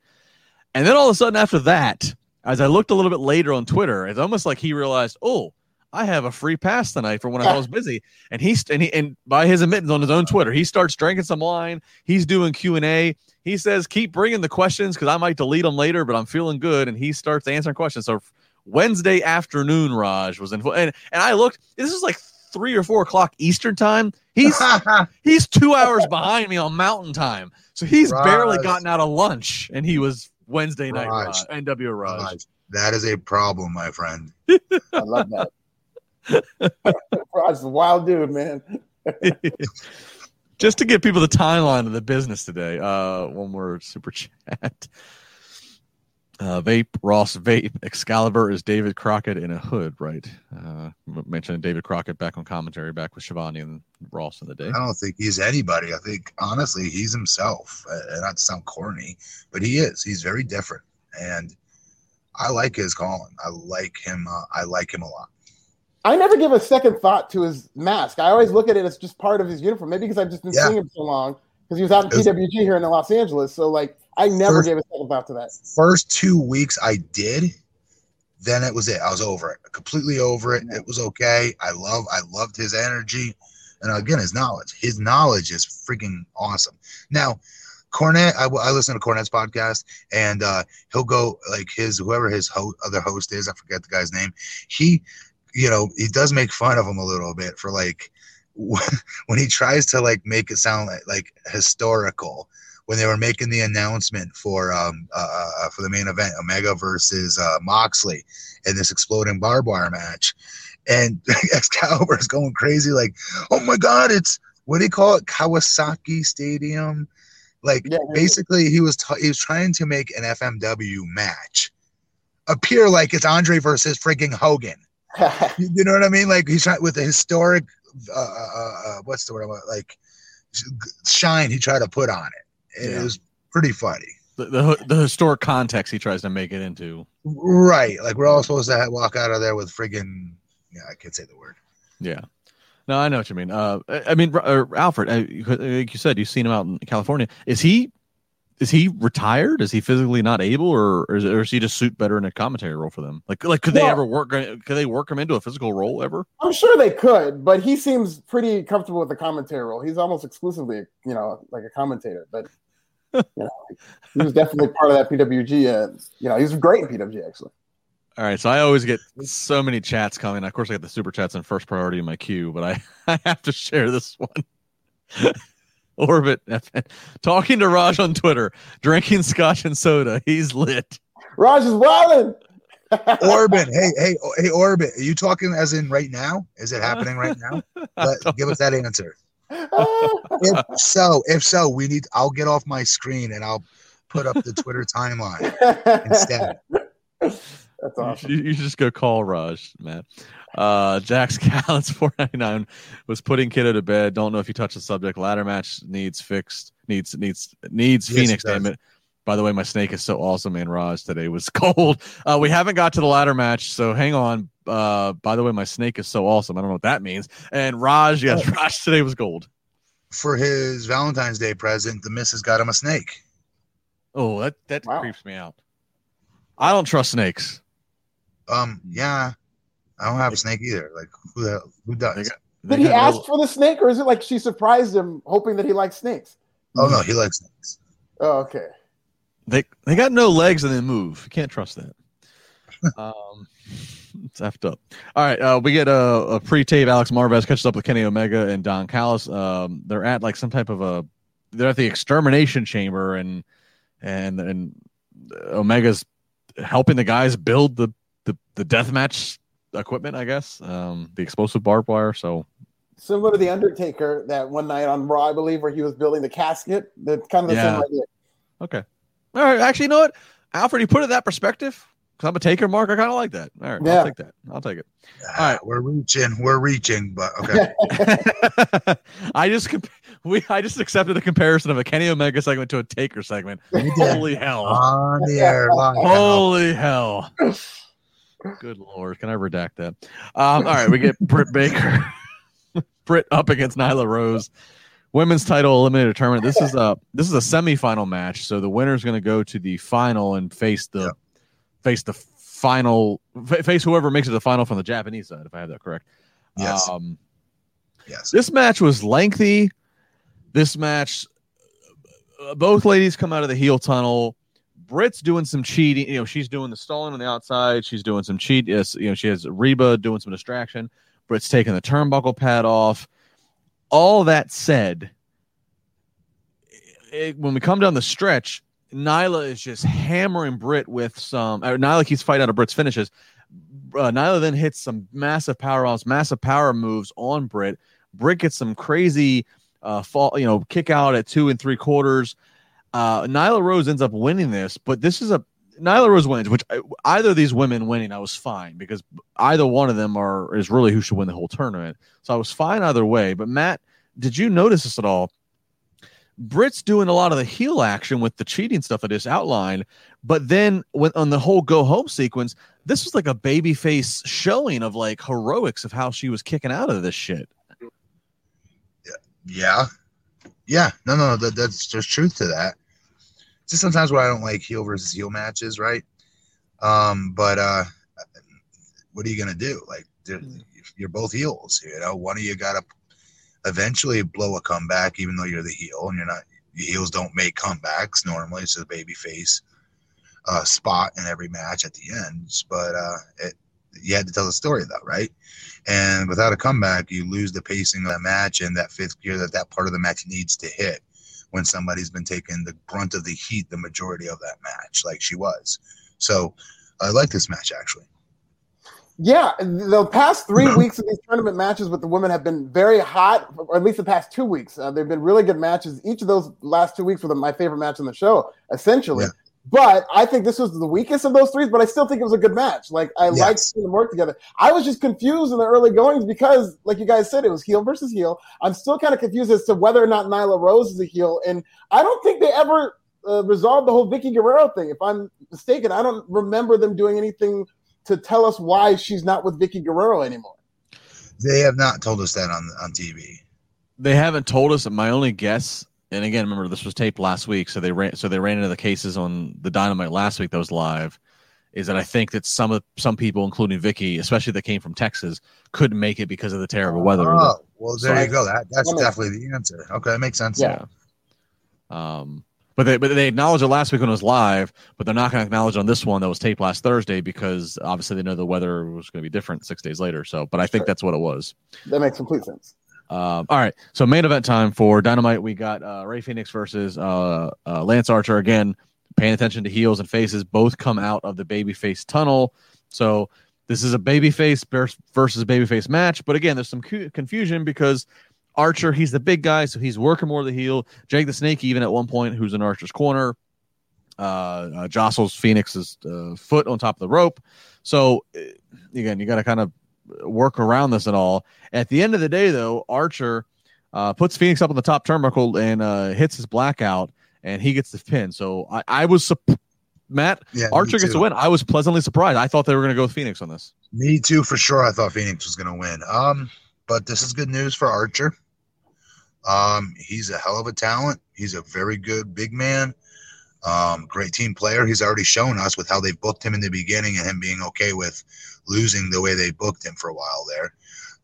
And then all of a sudden, after that, as I looked a little bit later on Twitter, it's almost like he realized, "Oh, I have a free pass tonight for when I was busy." And he's and he and by his admittance on his own Twitter, he starts drinking some wine. He's doing Q and A. He says, "Keep bringing the questions because I might delete them later, but I'm feeling good." And he starts answering questions. So Wednesday afternoon, Raj was in, and and I looked. This is like three or four o'clock Eastern time. He's he's two hours behind me on Mountain Time, so he's barely gotten out of lunch, and he was Wednesday night Raj. Raj, NW Raj. Raj, that is a problem, my friend. I love that. Raj's a wild dude, man. Just to give people the timeline of the business today, uh, one more super chat. Uh, vape Ross Vape Excalibur is David Crockett in a hood, right? Uh, m- mentioning David Crockett back on commentary, back with Schiavone and Ross in the day. I don't think he's anybody. I think honestly, he's himself. Uh, not to sound corny, but he is. He's very different, and I like his calling. I like him. Uh, I like him a lot. I never give a second thought to his mask. I always look at it as just part of his uniform. Maybe because I've just been Yeah. seeing him so long because he was out in PWG here in Los Angeles. So like, I never First- gave a second thought to that. First two weeks, I did. Then it was it. I was over it. Completely over it. It was okay. I love. I loved his energy, and again, his knowledge. His knowledge is freaking awesome. Now, Cornette. I, I listen to Cornette's podcast, and uh, he'll go like his whoever his ho- other host is. I forget the guy's name. He, you know, he does make fun of him a little bit for like when he tries to like make it sound like like historical when they were making the announcement for um uh, uh for the main event Omega versus uh Moxley in this exploding barbed wire match and Excalibur is going crazy like oh my god it's what do you call it Kawasaki Stadium like Yeah. basically he was t- he was trying to make an FMW match appear like it's Andre versus freaking Hogan you, you know what I mean? Like he's trying with a historic, uh, uh, uh, what's the word? Like shine he tried to put on it. It Yeah. was pretty funny. The, the the historic context he tries to make it into. Right. Like we're all supposed to walk out of there with friggin' yeah, I can't say the word. Yeah. No, I know what you mean. Uh, I I mean, uh, Alfred, uh, like you said, you've seen him out in California. Is he is he retired? Is he physically not able, or or is, or is he just suit better in a commentary role for them? Like, like could they Well- ever work? Uh, could they work him into a physical role ever? I'm sure they could, but he seems pretty comfortable with the commentary role. He's almost exclusively, you know, like a commentator. But you know, he was definitely part of that PWG. And uh, you know, he was great in PWG actually. All right, so I always get so many chats coming. Of course, I get the super chats in first priority in my queue, but I, I have to share this one. Orbit talking to Raj on Twitter, drinking scotch and soda. He's lit. Raj is wilding. Orbit, hey, hey, hey, Orbit, are you talking as in right now? Is it happening right now? Let, give us that answer. If so, if so, we need. I'll get off my screen and I'll put up the Twitter timeline instead. That's You awesome. should, you should just go call Raj, Matt. Uh, Jax Callens, 499, was putting Kiddo to bed. Don't know if you touched the subject. Ladder match needs fixed. Needs needs needs Yes, Fenix. does. Damn it. By the way, my snake is so awesome, and Raj today was cold. Uh, we haven't got to the ladder match, so hang on. Uh, by the way, my snake is so awesome. I don't know what that means. And Raj, yes, Raj today was gold. For his Valentine's Day present, the missus got him a snake. Oh, that that Wow. creeps me out. I don't trust snakes. Um, yeah, I don't have a snake either. Like who the, who They does? got- they Did he got ask no- for the snake, or is it like she surprised him, hoping that he likes snakes? Oh no, he likes snakes. Oh, okay. They they got no legs and they move. You can't trust that. um, it's effed up. All right, uh, we get a, a pre-tape. Alex Marvez catches up with Kenny Omega and Don Callis. Um, they're at like some type of a. They're at the extermination chamber and and and Omega's helping the guys build the the the death match equipment. I guess um, the explosive barbed wire. So Similar to the Undertaker that one night on Raw, I believe, where he was building the casket. The kind of the Yeah. same idea. okay. All right. Actually, you know what, Alfred, you put it in that perspective. Cause I'm a taker, Mark. I kind of like that. All right, Yeah. I'll take that. I'll take it. All right. we're reaching, we're reaching, but okay. I just comp- we I just accepted a comparison of a Kenny Omega segment to a Taker segment. Holy hell! on the air Holy hell! Good lord, can I redact that? Um, all right, we get Britt Baker, Britt up against Nyla Rose, women's title eliminator tournament. This is a this is a semifinal match, so the winner is going to go to the final and face the Yeah. face the final fa- face whoever makes it to the final from the Japanese side, if I have that correct. Yes. Um, Yes. this match was lengthy. This match, both ladies come out of the heel tunnel. Britt's doing some cheating. You know, she's doing the stalling on the outside. She's doing some cheat. You know, she has Rebel doing some distraction. Britt's taking the turnbuckle pad off. All that said, it- when we come down the stretch, Nyla is just hammering Britt with some. Nyla keeps fighting out of Britt's finishes. Uh, Nyla then hits some massive power outs, massive power moves on Britt. Britt gets some crazy uh, fall, you know, kick out at two and three quarters. Uh, Nyla Rose ends up winning this, but this is a Nyla Rose wins, which I- either of these women winning, I was fine because either one of them are is really who should win the whole tournament. So I was fine either way. But Matt, did you notice this at all? Britt's doing a lot of the heel action with the cheating stuff I just outlined, but then when on the whole go home sequence, this was like a baby face showing of like heroics of how she was kicking out of this shit. Yeah. Yeah. No, no, that, that's there's truth to that. Just sometimes where I don't like heel versus heel matches, right? Um, but uh what are you gonna do? Like you're both heels, you know. One of you gotta eventually blow a comeback, even though you're the heel and you're not heels don't make comebacks normally. It's a baby face uh spot in every match at the end. But uh it you had to tell the story though, right? And without a comeback, you lose the pacing of that match and that fifth gear that that part of the match needs to hit when somebody's been taking the brunt of the heat the majority of that match, like she was. So I like this match actually. Yeah, the past three weeks of these tournament matches with the women have been very hot, or at least the past two weeks. Uh, they've been really good matches. Each of those last two weeks were the, my favorite match on the show, essentially. Yeah. But I think this was the weakest of those three, but I still think it was a good match. Like I Yes. liked seeing them work together. I was just confused in the early goings because, like you guys said, it was heel versus heel. I'm still kind of confused as to whether or not Nyla Rose is a heel, and I don't think they ever uh, resolved the whole Vickie Guerrero thing. If I'm mistaken, I don't remember them doing anything to tell us why she's not with Vickie Guerrero anymore. They have not told us that on on TV. They haven't told us. And my only guess, and again, remember this was taped last week, so they ran. So they ran into the cases on the Dynamite last week that was live. Is that I think that some of some people, including Vickie, especially that came from Texas, couldn't make it because of the terrible weather. Oh, well, there So you go. That that's That makes- definitely the answer. Okay, that makes sense. Yeah. Um, but they but they acknowledged it last week when it was live, but they're not going to acknowledge on this one that was taped last Thursday because obviously they know the weather was going to be different six days later. So, but I think Sure. that's what it was. That makes complete sense. Um, all right, so main event time for Dynamite. We got uh, Rey Fenix versus uh, uh, Lance Archer again. Paying attention to heels and faces, both come out of the babyface tunnel. So this is a babyface vers- versus babyface match. But again, there's some cu- confusion because Archer, he's the big guy, so he's working more of the heel. Jake the Snake, even at one point, who's in Archer's corner, uh, uh, jostles Fenix's uh, foot on top of the rope. So uh, again, you got to kind of work around this and all. At the end of the day, though, Archer uh, puts Fenix up on the top turnbuckle and uh, hits his blackout, and he gets the pin. So I, I was sup- Matt Yeah, Archer gets the win. I was pleasantly surprised. I thought they were going to go with Fenix on this. Me too, for sure. I thought Fenix was going to win. Um, but this is good news for Archer. Um, he's a hell of a talent. He's a very good big man. Um, great team player. He's already shown us with how they booked him in the beginning and him being okay with losing the way they booked him for a while there,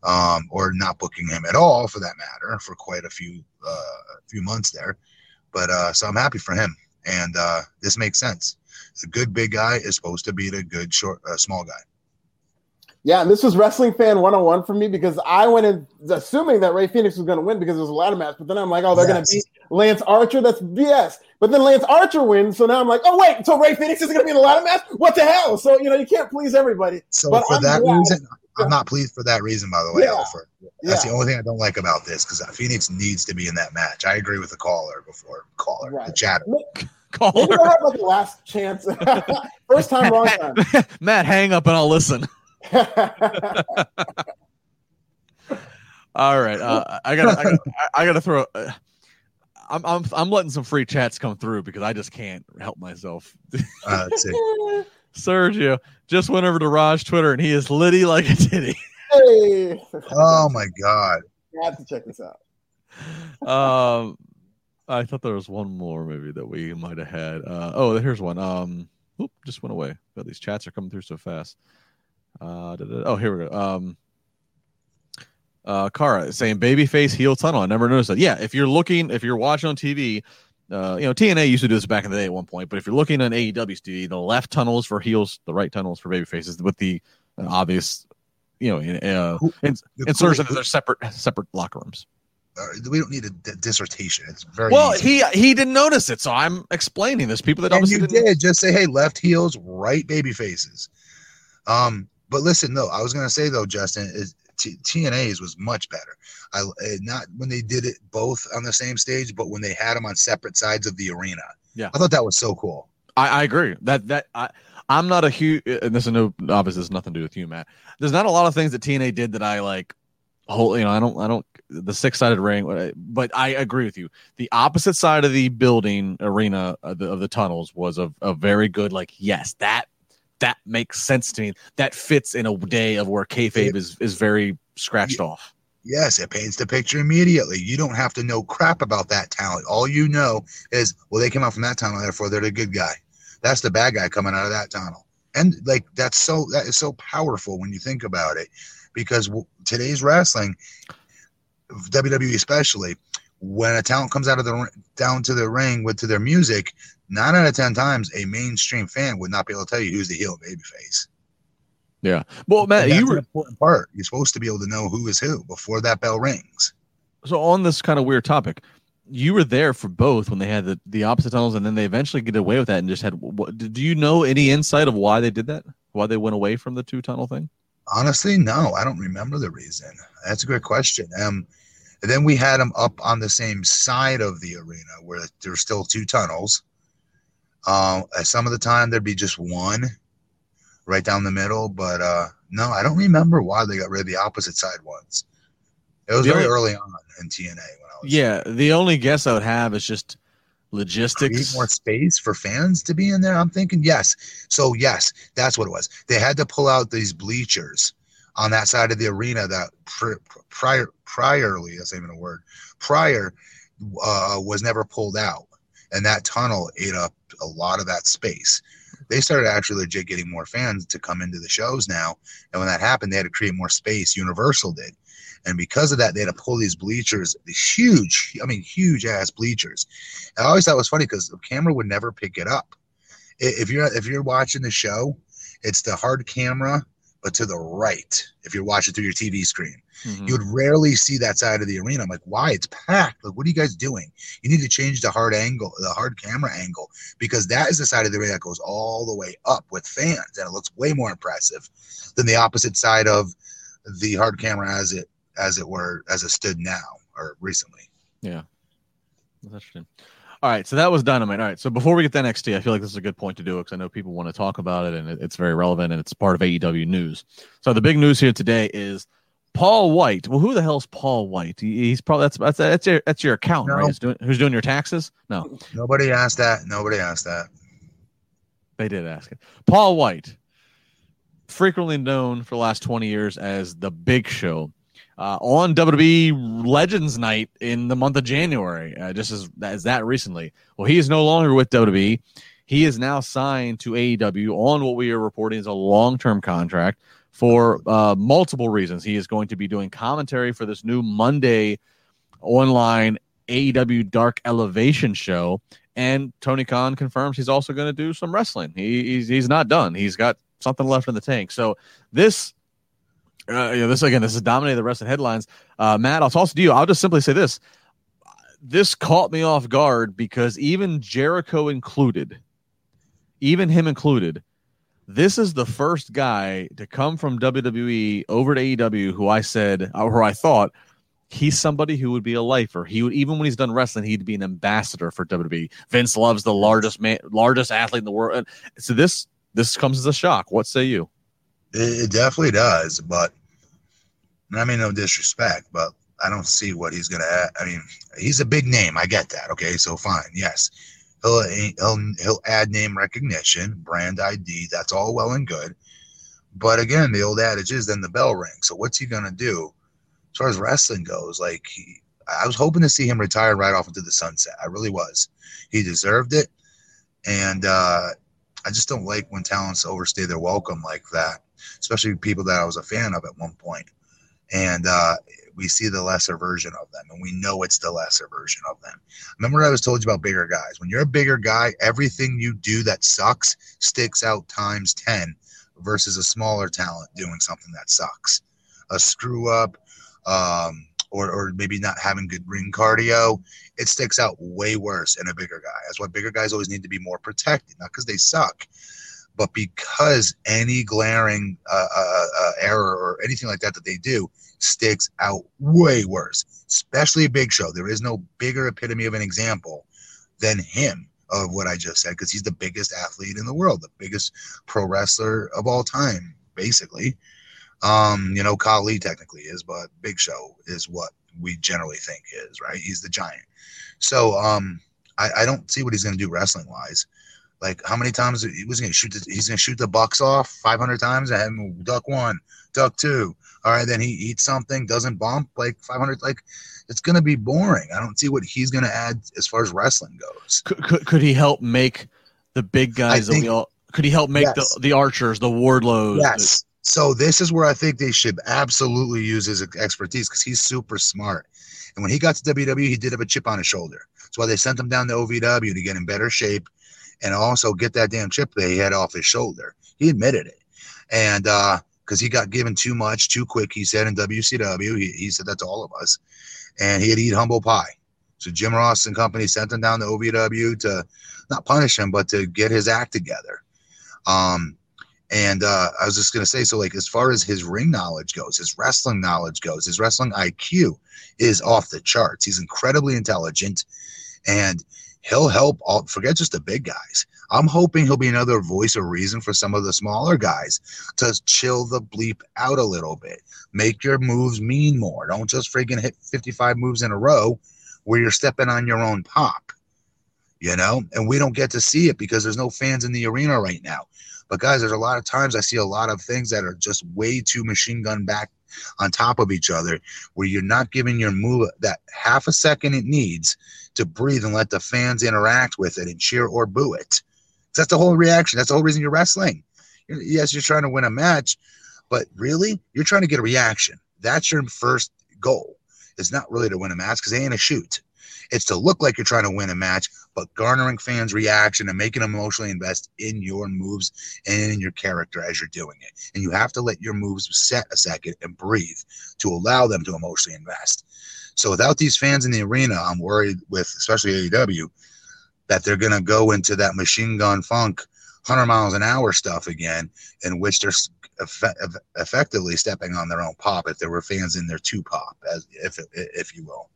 um, or not booking him at all for that matter for quite a few uh, few months there. But uh, so I'm happy for him, and uh, this makes sense. A good big guy is supposed to beat a good short uh, small guy. Yeah, and this was wrestling fan 101 for me because I went in assuming that Rey Fenix was going to win because it was a ladder match, but then I'm like, oh, they're going to beat Lance Archer. That's BS. But then Lance Archer wins, so now I'm like, oh wait, so Rey Fenix is going to be in the ladder match? What the hell? So you know, you can't please everybody. So But for I'm that glad- reason, I'm not pleased for that reason. By the way, Yeah. Alfred. That's Yeah. the only thing I don't like about this because Fenix needs to be in that match. I agree with the caller before caller, the Right. chatter. Call Maybe they'll have like a last chance. First time, wrong time. Matt, hang up and I'll listen. All right, uh, I gotta, I gotta, I gotta throw. Uh, I'm, I'm, I'm letting some free chats come through because I just can't help myself. Uh, let's. Sergio just went over to Raj Twitter and he is litty like a titty. hey, Oh my god! I have to check this out. Um, I thought there was one more maybe that we might have had. Uh, oh, here's one. Um, oop, just went away. But these chats are coming through so fast. Uh, da- da- oh, here we go. Um, uh, Kara saying babyface heel tunnel. I never noticed that. Yeah, if you're looking, if you're watching on TV, uh, you know TNA used to do this back in the day at one point. But if you're looking on AEW's TV, the left tunnel is for heels, the right tunnel is for babyfaces, with the uh, obvious, you know, uh, The insertion cool- that they're separate separate locker rooms. uh, we don't need a d- dissertation. It's very Well, easy. he he didn't notice it, so I'm explaining this. People that and obviously you did just say, "Hey, left heels, right baby faces." Um, but listen, though, I was gonna say though, Justin is T- TNA's was much better. I uh, not when they did it both on the same stage, but when they had them on separate sides of the arena. Yeah. I thought that was so cool. I, I agree that that I I'm not a huge and this is no obviously has nothing to do with you, Matt. There's not a lot of things that TNA did that I like. Whole, you know, I don't, I don't, the six sided ring, but I- but I agree with you. The opposite side of the building arena of the, of the tunnels was a, a very good, like, yes, that that makes sense to me. That fits in a day of where kayfabe is is very scratched off. Yes, it paints the picture immediately. You don't have to know crap about that talent. All you know is, well, they came out from that tunnel, therefore they're the good guy. That's the bad guy coming out of that tunnel. And like that's so that is so powerful when you think about it, because w- today's wrestling, WWE especially, when a talent comes out of the down to the ring with to their music, nine out of ten times a mainstream fan would not be able to tell you who's the heel babyface. Yeah. Well, Matt, that's you an were important part. You're supposed to be able to know who is who before that bell rings. so on this kind of weird topic. You were there for both when they had the, the opposite tunnels, and then they eventually get away with that and just had. What, do you know any insight of why they did that? Why they went away from the two tunnel thing? Honestly, no, I don't remember the reason. That's a good question. Um, and then we had them up on the same side of the arena where there's still two tunnels. Um, uh, some of the time there'd be just one right down the middle, but uh, no, I don't remember why they got rid of the opposite side ones. It was The very only- early on in TNA when I was Yeah, the only guess I would have is just create logistics. more space for fans to be in there. I'm thinking yes. So yes, that's what it was. They had to pull out these bleachers on that side of the arena that pr- prior priorly that's even a word prior uh, was never pulled out, and that tunnel ate up a lot of that space. They started actually legit getting more fans to come into the shows now, and when that happened, they had to create more space. Universal did. And because of that, they had to pull these bleachers, these huge, I mean, huge ass bleachers. And I always thought it was funny because the camera would never pick it up. If you're if you're watching the show, it's the hard camera, but to the right. If you're watching through your TV screen, Mhm. you would rarely see that side of the arena. I'm like, why? It's packed. Like, what are you guys doing? You need to change the hard angle, the hard camera angle, because that is the side of the arena that goes all the way up with fans, and it looks way more impressive than the opposite side of the hard camera as it as it were as it stood now or recently. Yeah. That's interesting. All right, so that was dynamite. All right, so before we get to NXT, I feel like this is a good point to do it because I know people want to talk about it and it's very relevant and it's part of AEW news. So the big news here today is Paul White. Well, who the hell's Paul White? He- He's probably that's that's that's your that's your accountant, No. right? Who's doing, who's doing your taxes? No, Nobody asked that. Nobody asked that. they did ask it. Paul White, frequently known for the last 20 years as the Big Show. Uh, on WWE Legends Night in the month of January, uh, just as, as that recently. Well, he is no longer with WWE. He is now signed to AEW on what we are reporting is a long term contract for uh, multiple reasons. He is going to be doing commentary for this new Monday online AEW Dark Elevation show. And Tony Khan confirms he's also going to do some wrestling. He, he's, he's not done. He's got something left in the tank. So this, uh, you know, this again, this is dominating the rest of the headlines. Uh, Matt, I'll toss it to you. I'll just simply say this: this caught me off guard because even Jericho included, even him included, this is the first guy to come from WWE over to AEW who I said, or who I thought he's somebody who would be a lifer. He would even when he's done wrestling, he'd be an ambassador for WWE. Vince loves the largest man, largest athlete in the world. And so this this comes as a shock. What say you? It definitely does, but I mean, no disrespect, but I don't see what he's gonna. Add. I mean, he's a big name. I get that. Okay, so fine. Yes, he'll he'll he'll add name recognition, brand ID. That's all well and good. But again, the old adage is then the bell rings. So what's he gonna do as far as wrestling goes? Like he, I was hoping to see him retire right off into the sunset. I really was. He deserved it, and uh, I just don't like when talents overstay their welcome like that, especially people that I was a fan of at one point. And uh, we see the lesser version of them, and we know it's the lesser version of them. Remember, I was told you about bigger guys. When you're a bigger guy, everything you do that sucks sticks out times 10 versus a smaller talent doing something that sucks. A screw up, um, or, or maybe not having good ring cardio, it sticks out way worse in a bigger guy. That's why bigger guys always need to be more protected, not because they suck, but because any glaring uh, uh, uh, error or anything like that that they do sticks out way worse, especially big show. There is no bigger epitome of an example than him of what I just said because he's the biggest athlete in the world, the biggest pro wrestler of all time, basically. Um, you know, Khali technically is, but Big Show is what we generally think is, right? He's the giant. So um, I, I don't see what he's going to do wrestling wise. Like how many times he was to shoot? The, he's going to shoot the bucks off 500 times and have him duck one, duck two. All right, then he eats something, doesn't bump like 500. Like it's going to be boring. I don't see what he's going to add as far as wrestling goes. Could, could, could he help make the big guys that think- we all? Could he help make Yes. the the archers, the Wardlows? Yes. So this is where I think they should absolutely use his expertise because he's super smart. And when he got to WWE, he did have a chip on his shoulder. That's why they sent him down to OVW to get in better shape and also get that damn chip that he had off his shoulder. He admitted it. And uh because he got given too much too quick, he said in WCW, he, he said that to all of us. And he had to eat humble pie. So Jim Ross and company sent him down to OVW to not punish him, but to get his act together. Um, and uh, I was just gonna say, so like as far as his ring knowledge goes, his wrestling knowledge goes, his wrestling IQ is off the charts. He's incredibly intelligent, and he'll help all forget just the big guys. I'm hoping he'll be another voice of reason for some of the smaller guys to chill the bleep out a little bit. Make your moves mean more. Don't just freaking hit 55 moves in a row where you're stepping on your own pop. You know, and we don't get to see it because there's no fans in the arena right now. But guys, there's a lot of times I see a lot of things that are just way too machine gun back on top of each other where you're not giving your move that half a second it needs to breathe and let the fans interact with it and cheer or boo it. That's the whole reaction. That's the whole reason you're wrestling. Yes, you're trying to win a match, but really, you're trying to get a reaction. That's your first goal. It's not really to win a match because they ain't a shoot. It's to look like you're trying to win a match, but garnering fans' reaction and making them emotionally invest in your moves and in your character as you're doing it. And you have to let your moves set a second and breathe to allow them to emotionally invest. So without these fans in the arena, I'm worried with especially AEW that they're going to go into that machine gun funk 100 miles an hour stuff again, in which they're effectively stepping on their own pop if there were fans in there to pop, as if if you will.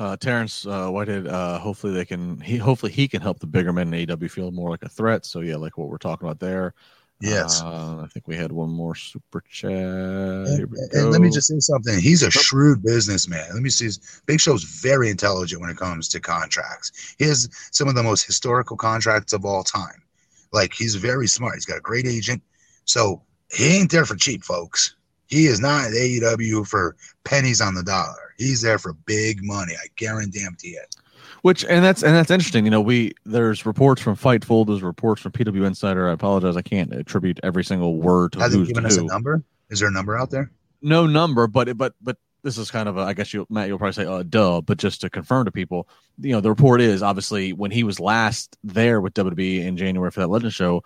Uh, Terrence uh, Whitehead. Uh, hopefully they can. He hopefully he can help the bigger men in AEW feel more like a threat. So yeah, like what we're talking about there. Yes. Uh, I think we had one more super chat. And, and let me just say something. He's a shrewd businessman. Let me see. Big Show's very intelligent when it comes to contracts. He has some of the most historical contracts of all time. Like he's very smart. He's got a great agent. So he ain't there for cheap, folks. He is not at AEW for pennies on the dollar. He's there for big money. I guarantee it. Which and that's and that's interesting. You know, we there's reports from Fightful, there's reports from PW Insider. I apologize, I can't attribute every single word to Has who's given us a number? Is there a number out there? no number, but but but this is kind of a, I guess you Matt, you'll probably say uh duh, but just to confirm to people, you know, the report is obviously when he was last there with WWE in January for that Legend show,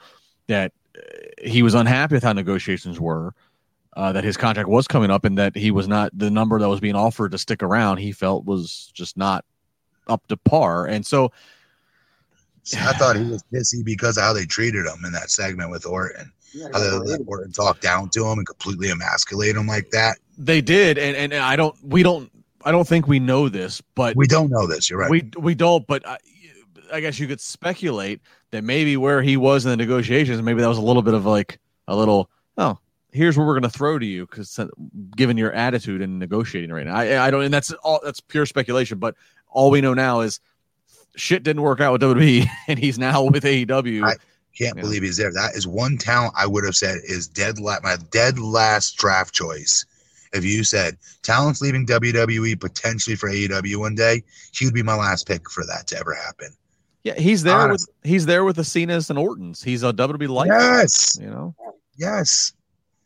that uh, he was unhappy with how negotiations were. Uh, that his contract was coming up and that he was not the number that was being offered to stick around he felt was just not up to par and so See, I thought he was pissy because of how they treated him in that segment with Orton. Yeah, How they let Orton talk down to him and completely emasculate him like that. they did and, and i don't we don't i don't think we know this but We don't know this. You're right. We we don't, but I, I guess you could speculate that maybe where he was in the negotiations, maybe that was a little bit of like a little. Here's what we're going to throw to you because given your attitude in negotiating right now, I I don't, and that's all that's pure speculation. But all we know now is shit didn't work out with WWE, and he's now with AEW. I- Can't Yeah. believe he's there. That is one talent I would have said is dead la- my dead last draft choice. If you said talent's leaving WWE potentially for AEW one day, he would be my last pick for that to ever happen. yeah, he's there honest- with he's there with the Cenas and Ortons. He's a WWE light. Yes. You know, Yes.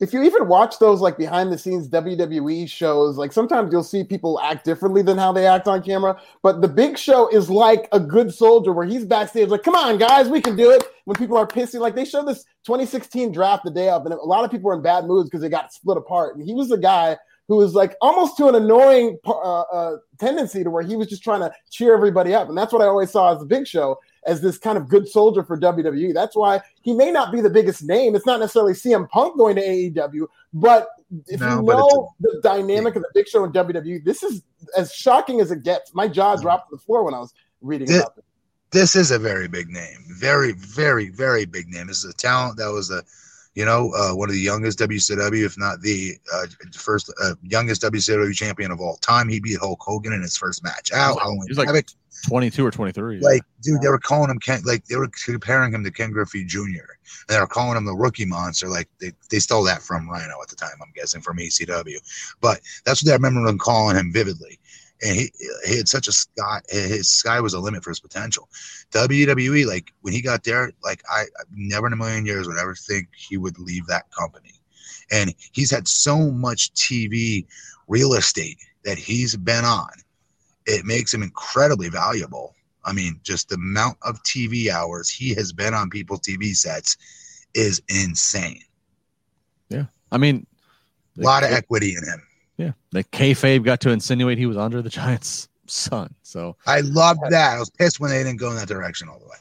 If you even watch those like behind the scenes WWE shows, like sometimes you'll see people act differently than how they act on camera. But the big show is like a good soldier where he's backstage, like, come on, guys, we can do it. When people are pissing, like they showed this 2016 draft the day of, and a lot of people were in bad moods because they got split apart. And he was the guy who was like almost to an annoying uh, uh, tendency to where he was just trying to cheer everybody up. And that's what I always saw as the big show as this kind of good soldier for WWE. That's why he may not be the biggest name. It's not necessarily CM Punk going to AEW, but if No, you know the dynamic of the big show in WWE, this is as shocking as it gets. My jaw dropped to the floor when I was reading Thi- about this. This is a very big name. Very, very, very big name. This is a talent that was a you know, uh, one of the youngest WCW, if not the uh, first uh, youngest WCW champion of all time. He beat Hulk Hogan in his first match out. like- he was like twenty two or twenty three. Like, dude, they were calling him Ken, like they were comparing him to Ken Griffey Jr. And they were calling him the rookie monster. Like they, they stole that from Rhino at the time, I'm guessing, from ECW. But that's what I remember them calling him vividly. And he he had such a sky his sky was a limit for his potential. WWE, like when he got there, like I, I never in a million years would ever think he would leave that company. And he's had so much TV real estate that he's been on. It makes him incredibly valuable. I mean, just the amount of TV hours he has been on people's TV sets is insane. Yeah. I mean, A lot of equity in him. Yeah, the kayfabe got to insinuate he was Andre the Giant's son. So I loved that. I was pissed when they didn't go in that direction all the way.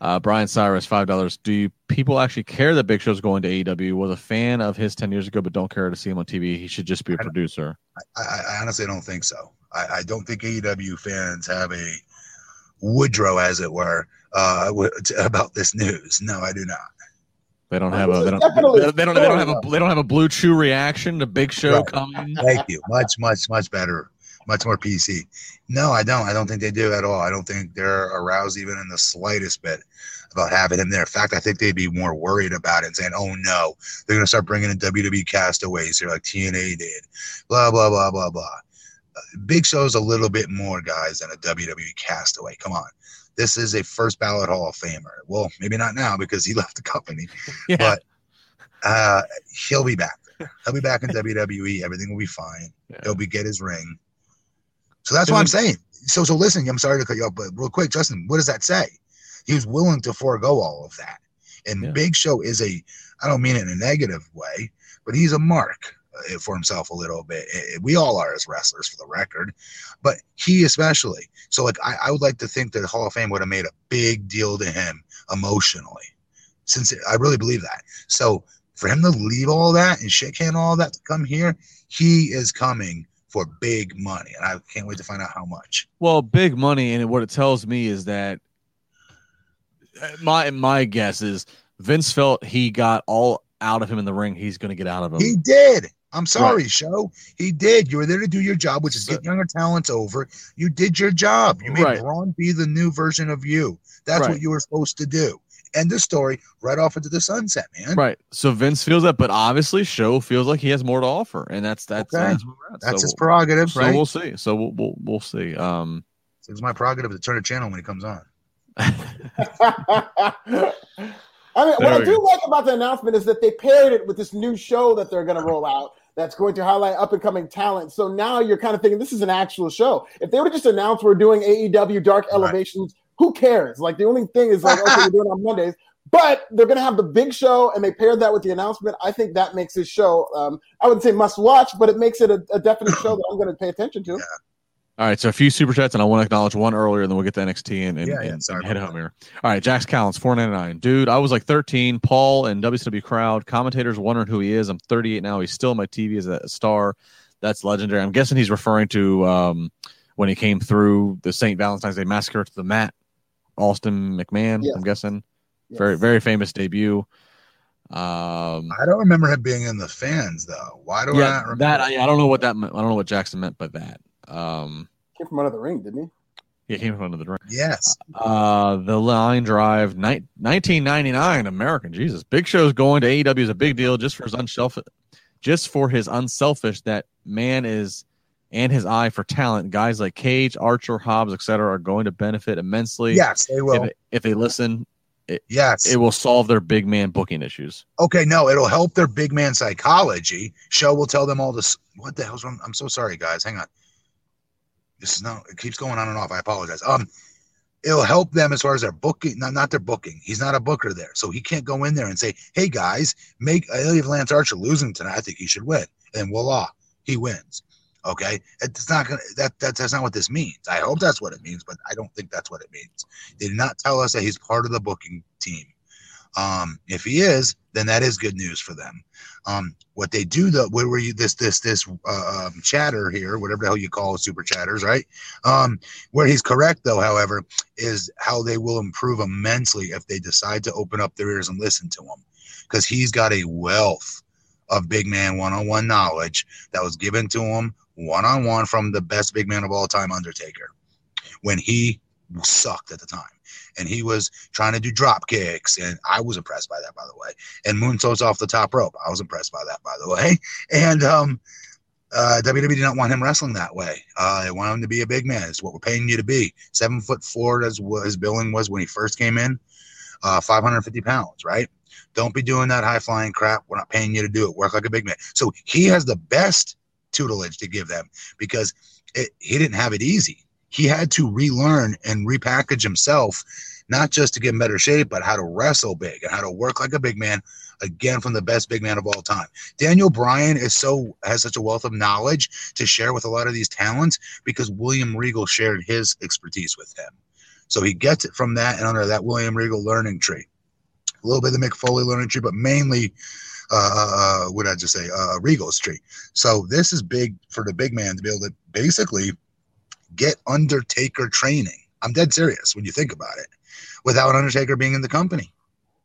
Uh, Brian Cyrus, five dollars. Do you, people actually care that Big Show's going to AEW? Was a fan of his ten years ago, but don't care to see him on TV. He should just be a I producer. I, I, I honestly don't think so. I, I don't think AEW fans have a Woodrow, as it were, uh, about this news. No, I do not. They don't have a they don't they don't they don't have a they don't have a blue chew reaction to Big Show Right. coming. Thank you. Much, much, much better. Much more PC. No, I don't. I don't think they do at all. I don't think they're aroused even in the slightest bit about having him there. In fact, I think they'd be more worried about it and saying, oh no, they're going to start bringing in WWE castaways here like TNA did. Blah, blah, blah, blah, blah. Uh, Big Show's a little bit more, guys, than a WWE castaway. Come on. This is a first ballot Hall of Famer. Well, maybe not now because he left the company, Yeah. but uh, he'll be back there. He'll be back in WWE. Everything will be fine. Yeah. He'll be get his ring. So that's what I'm saying. So so listen, I'm sorry to cut you off, but real quick, Justin, what does that say? He was willing to forego all of that. And Yeah. Big Show is a I don't mean it in a negative way, but he's a mark for himself a little bit. We all are as wrestlers for the record, but he especially. So like I, I would like to think that Hall of Fame would have made a big deal to him emotionally. Since I really believe that. So for him to leave all that and shake hand all that to come here, he is coming for big money, and I can't wait to find out how much. Well, big money, and what it tells me is that uh, my my guess is Vince felt he got all out of him in the ring. He's going to get out of him. He did. I'm sorry, show. He did. You were there to do your job, which is So- get younger talents over. You did your job. You made Right. Braun be the new version of you. That's Right. what you were supposed to do. End the story. Right off into the sunset, man. Right. So Vince feels that, but obviously, Show feels like he has more to offer, and that's that's Okay. that's, where we're at. That's so, his prerogative, so right? we'll see. So we'll we'll, we'll see. Um, it's my prerogative to turn a channel when he comes on. I mean, what I do go. like about the announcement is that they paired it with this new show that they're going to roll out that's going to highlight up and coming talent. So now you're kind of thinking this is an actual show. If they would have just announced we're doing AEW Dark Right. Elevations, who cares? Like the only thing is like, okay, we're doing it on Mondays. But they're going to have the big show, and they paired that with the announcement. I think that makes this show, um, I wouldn't say must watch, but it makes it a, a definite show that I'm going to pay attention to. All right. So a few super chats, and I want to acknowledge one earlier, and then we'll get to NXT and, and, Yeah, yeah, and- and head home here. All right. Jax Collins, four ninety nine. Dude, I was like thirteen. Paul and WCW crowd commentators wondering who he is. I'm 38 now. He's still on my TV as a star. That's legendary. I'm guessing he's referring to um, when he came through the St. Valentine's Day Massacre to the mat. Austin McMahon. Yes. I'm guessing. Yes. Very very famous debut. Um, I don't remember him being in the fans though. Why do I not remember? that I, I don't know what that. I don't know what Jackson meant by that. Um, Came from under the ring, didn't he? yeah, he came from under the ring. yes. Uh, the line drive, ni- 1999 American. Jesus, Big Show's going to AEW is a big deal just for his unselfish, just for his unselfish. That man is, and his eye for talent. Guys like Cage, Archer, Hobbs, etc., are going to benefit immensely. Yes, they will. If, if they listen, yes. it will solve their big man booking issues. okay, no, it'll help their big man psychology. Show will tell them all this. What the hell's wrong? I'm so sorry, guys. Hang on. This is no. It keeps going on and off. I apologize. Um, it'll help them as far as their booking. Not not their booking. He's not a booker there, so he can't go in there and say, "Hey guys, make I leave Lance Archer losing tonight. I think he should win." And voila, he wins. Okay, it's not gonna. That, that that's not what this means. I hope that's what it means, but I don't think that's what it means. They did not tell us that he's part of the booking team. Um, if he is, then that is good news for them. Um, what they do though, where were you this this this uh, um, chatter here, whatever the hell you call super chatters, right? Um, where he's correct though, however, is how they will improve immensely if they decide to open up their ears and listen to him, because he's got a wealth of big man one-on-one knowledge that was given to him one-on-one from the best big man of all time, Undertaker, when he sucked at the time. And he was trying to do drop kicks, and I was impressed by that, by the way. And moonsaults off the top rope, I was impressed by that, by the way. And um, uh, WWE did not want him wrestling that way. Uh, they want him to be a big man. It's what we're paying you to be. Seven foot four, as his billing was when he first came in. Uh, 550 pounds, right? Don't be doing that high flying crap. We're not paying you to do it. Work like a big man. So he has the best tutelage to give them because it, he didn't have it easy. He had to relearn and repackage himself, not just to get in better shape, but how to wrestle big and how to work like a big man. Again, from the best big man of all time. Daniel Bryan is so has such a wealth of knowledge to share with a lot of these talents because William Regal shared his expertise with him. So he gets it from that and under that William Regal learning tree. A little bit of Mick Foley learning tree, but mainly uh, uh, what did I just say? Uh, Regal's tree. So this is big for the big man to be able to basically get Undertaker training. I'm dead serious when you think about it. Without Undertaker being in the company.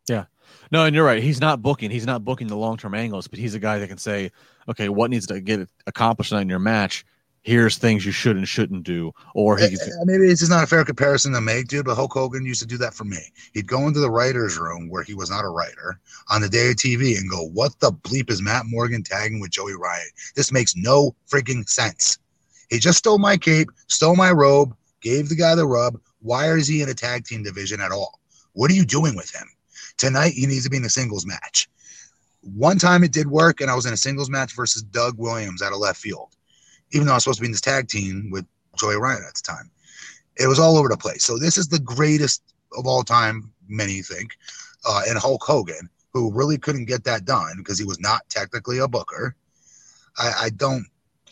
Yeah. No, and you're right. He's not booking. He's not booking the long term angles, but he's a guy that can say, okay, what needs to get accomplished in your match? Here's things you should and shouldn't do. Or he, Maybe it's just not a fair comparison to make, dude, but Hulk Hogan used to do that for me. He'd go into the writer's room where he was not a writer on the day of TV and go, What the bleep is Matt Morgan tagging with Joey Ryan? This makes no freaking sense. He just stole my cape, stole my robe, gave the guy the rub. Why is he in a tag team division at all? What are you doing with him? Tonight, he needs to be in a singles match. One time it did work, and I was in a singles match versus Doug Williams out of left field, even though I was supposed to be in this tag team with Joey Ryan at the time. It was all over the place. So this is the greatest of all time, many think, uh, and Hulk Hogan, who really couldn't get that done because he was not technically a booker. I, I don't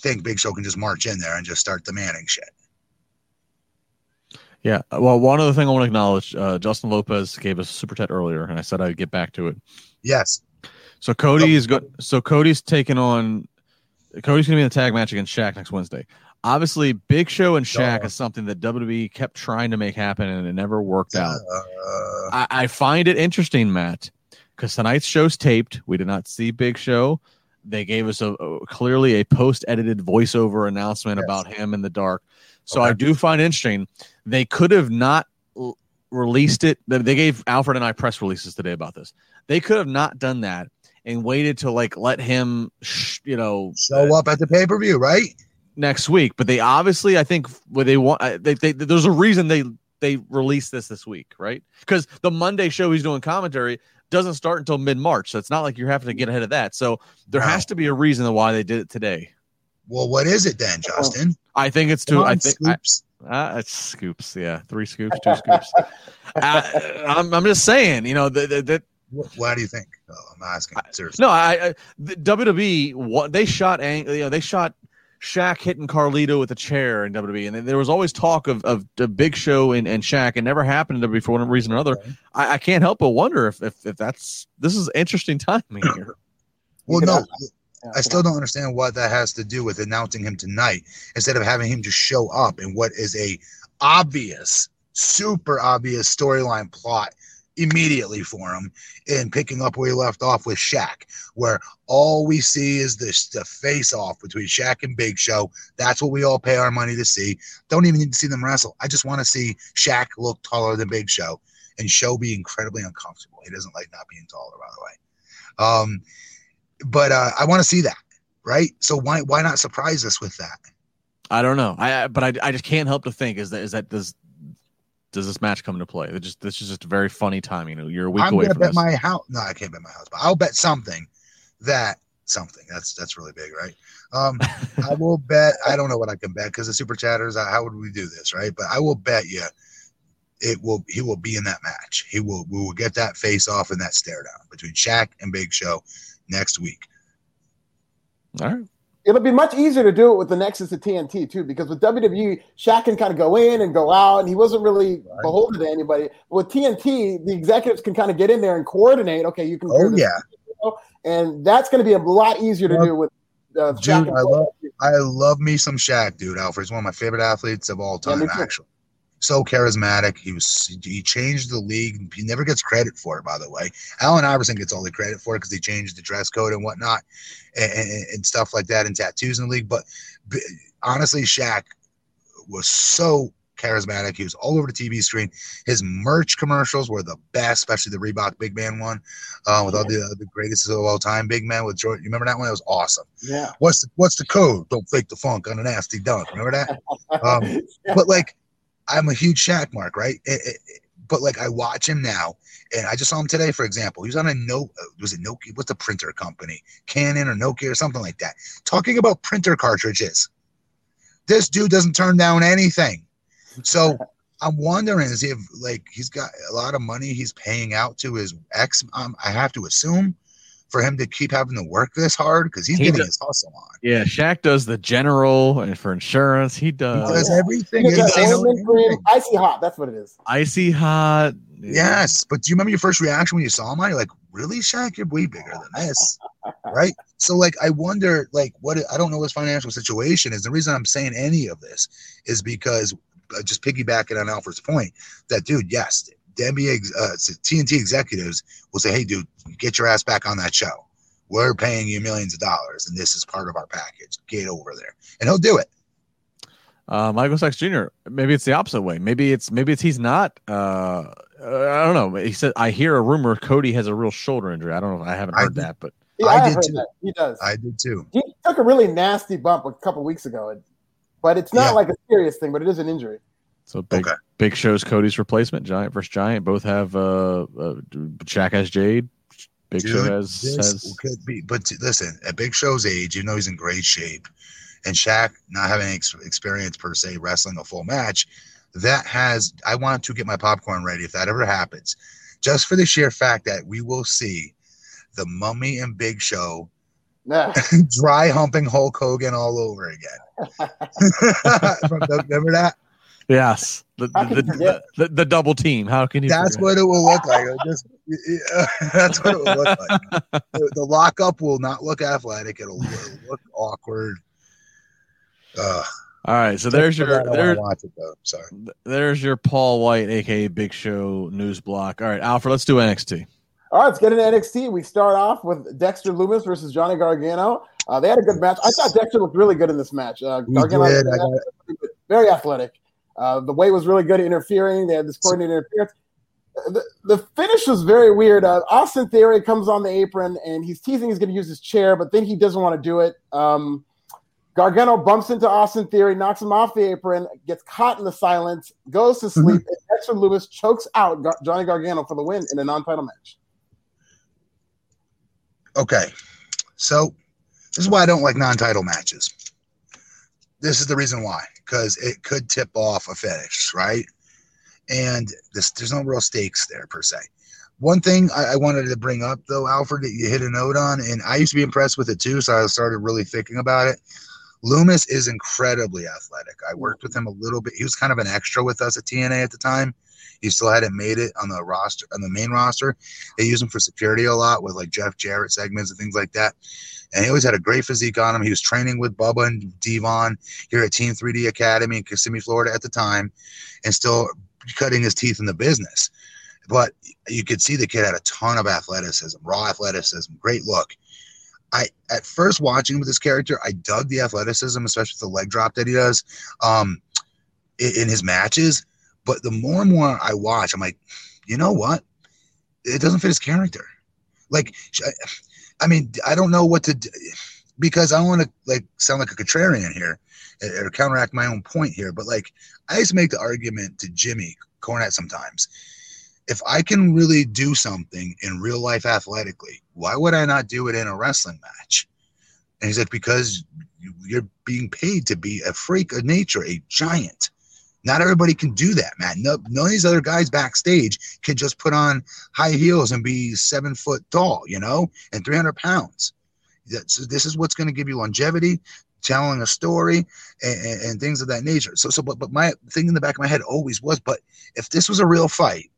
think Big Show can just march in there and just start demanding shit. yeah. Well, one other thing I want to acknowledge uh, Justin Lopez gave us a super chat earlier, and I said I'd get back to it. Yes, So Cody is good. So Cody's taking on. Cody's going to be in the tag match against Shaq next Wednesday. Obviously, Big Show and Shaq is something that WWE kept trying to make happen, and it never worked out. Uh, I, I find it interesting, Matt, because tonight's show's taped. We did not see Big Show. They gave us a, a- clearly a post-edited voiceover announcement Yes. about him in the dark. So Okay. I do find interesting. They could have not l- released it. They- gave Alfred and I press releases today about this. They could have not done that and waited to like let him, sh- you know, show up at the pay per view, right? next week. But they obviously, I think, what they want, uh, they, they, there's a reason they they released this this week, right? Because the Monday show he's doing commentary doesn't start until mid March, so it's not like you're having to get ahead of that. So there No. has to be a reason why they did it today. Well, what is it then, Justin? I think it's two. I think I, Scoops. uh, it's scoops. Yeah, three scoops, two scoops. I, I'm, I'm just saying, you know, that that- that What, what do you think? Oh, I'm asking seriously. No, I, I the WWE what they shot ang- you know they shot Shaq hitting Carlito with a chair in WWE, and there was always talk of of the Big Show and, and Shaq. It never happened to be for one reason or another. Okay. I, I can't help but wonder if, if if that's this is interesting timing here. Well, You no, can I still don't understand what that has to do with announcing him tonight instead of having him just show up in what is a obvious, super obvious storyline plot immediately for him and picking up where he left off with Shaq, where all we see is this the face off between Shaq and Big Show. That's what we all pay our money to see. Don't even need to see them wrestle. I just want to see Shaq look taller than Big Show and Show be incredibly uncomfortable. He doesn't like not being taller, by the way. Um, but uh, I want to see that, right? So why why not surprise us with that? I don't know. I but I, I just can't help to think is that is that does does this match come into play? It just this is just a very funny timing. You know, you're a week I'm away from bet this. my house. No, I can't bet my house, but I'll bet something that something that's that's really big, right? Um, I will bet. I don't know what I can bet because the super chatters. How would we do this, right? But I will bet you it will. He will be in that match. He will. We will get that face off and that stare down between Shaq and Big Show next week. All right. It'll be much easier to do it with the Nexus of TNT too, because with WWE, Shaq can kind of go in and go out, and he wasn't really Right. beholden to anybody. With TNT, the executives can kind of get in there and coordinate. Okay, you can. Oh yeah, and that's going to be a lot easier to do with uh, dude, I love I love me some Shaq, dude. Alfred's one of my favorite athletes of all time, me too. actually. So charismatic. He was he changed the league. He never gets credit for it, by the way. Allen Iverson gets all the credit for it because he changed the dress code and whatnot and, and, and stuff like that and tattoos in the league. But, b honestly, Shaq was so charismatic. He was all over the TV screen. His merch commercials were the best, especially the Reebok Big Man one uh, with all the uh, the greatest of all time Big Man with Jordan. You remember that one? That was awesome Yeah. what's the, what's the code? Don't fake the funk on a nasty dunk. Remember that? Um, but like, I'm a huge Shaq mark, right? It- it- but like, I watch him now, and I just saw him today, for example. He was on a no, was it Nokia? What's the printer company? Canon or Nokia or something like that. Talking about printer cartridges. This dude doesn't turn down anything. So I'm wondering is if like he's got a lot of money he's paying out to his ex. Um, I have to assume for him to keep having to work this hard because he's He getting does- his hustle on. Yeah, Shaq does the general and for insurance. He He does does everything. You He doesn't say no to ointment cream, anything. icy hot. That's what it is. icy hot. Yes, but do you remember your first reaction when you saw him? You're like, really, Shaq? You're way bigger than this, right? So, like, I wonder, like, what I don't know what his financial situation is. The reason I'm saying any of this is because uh, just piggybacking on Alfred's point that dude, yes, the NBA uh, TNT executives will say, "Hey, dude, get your ass back on that show. We're paying you millions of dollars, and this is part of our package. Get over there." And he'll do it. Uh, Michael Sachs Jr. Maybe it's the opposite way. Maybe it's maybe it's he's not. Uh, I don't know. He said I hear a rumor Cody has a real shoulder injury. I don't know. I haven't heard I that, but Yeah, I I did too. that. He does. I did too. he took a really nasty bump a couple weeks ago, but it's not Yeah. like a serious thing, but it is an injury. So big Okay. big shows Cody's replacement, Giant versus Giant. Both have uh, uh Shaq has Jade. Big Show Dude, has this has could be, but listen, at Big Show's age, even though he's in great shape, and Shaq not having ex- experience per se wrestling a full match, that has I want to get my popcorn ready if that ever happens, just for the sheer fact that we will see the Mummy and Big Show Nah. dry humping Hulk Hogan all over again. Remember that? Yes the the, the, the, the double team. How can you? That's forget? what it will look like. It'll just- that's what it will look like. The, the lockup will not look athletic. It'll, it'll look awkward. Uh, All right, so there's your that, I wanna there, watch it though. Sorry. there's your Paul White, aka Big Show news block. All right, Alfred, let's do NXT. All right, let's get into NXT. We start off with Dexter Lumis versus Johnny Gargano. Uh, they had a good match. I thought Dexter looked really good in this match. Uh, Gargano did. I got- very athletic. Uh, the Way was really good at interfering. They had this coordinated interference. The, the finish was very weird. Uh, Austin Theory comes on the apron and he's teasing he's going to use his chair, but then he doesn't want to do it. Um, Gargano bumps into Austin Theory, knocks him off the apron, gets caught in the silence, goes to sleep, and Dexter Lumis chokes out Gar- Johnny Gargano for the win in a non-title match. Okay. So this is why I don't like non-title matches. This is the reason why, because it could tip off a finish, right? And this, there's no real stakes there per se. One thing I, I wanted to bring up though, Alfred, that you hit a note on, and I used to be impressed with it too, so I started really thinking about it. Lumis is incredibly athletic. I worked with him a little bit. He was kind of an extra with us at TNA at the time. He still hadn't made it on the roster, on the main roster. They use him for security a lot with like Jeff Jarrett segments and things like that. And he always had a great physique on him. He was training with Bubba and D-Von here at Team 3D Academy in Kissimmee, Florida at the time, and still cutting his teeth in the business. But you could see the kid had a ton of athleticism, raw athleticism, great look. I at first watching with this character, I dug the athleticism, especially the leg drop that he does um, in, in his matches. But the more and more I watch, I'm like, you know what? It doesn't fit his character. Like, I, mean, I don't know what to do because I don't want to like sound like a contrarian here or counteract my own point here. But like, I used to make the argument to Jimmy Cornette sometimes. If I can really do something in real life athletically, why would I not do it in a wrestling match? And he's like, because you're being paid to be a freak of nature, a giant. Not everybody can do that, man. No, none of these other guys backstage can just put on high heels and be seven foot tall, you know, and 300 pounds. That's, this is what's going to give you longevity, telling a story, and, and, and things of that nature. So, so, but, but my thing in the back of my head always was, but if this was a real fight,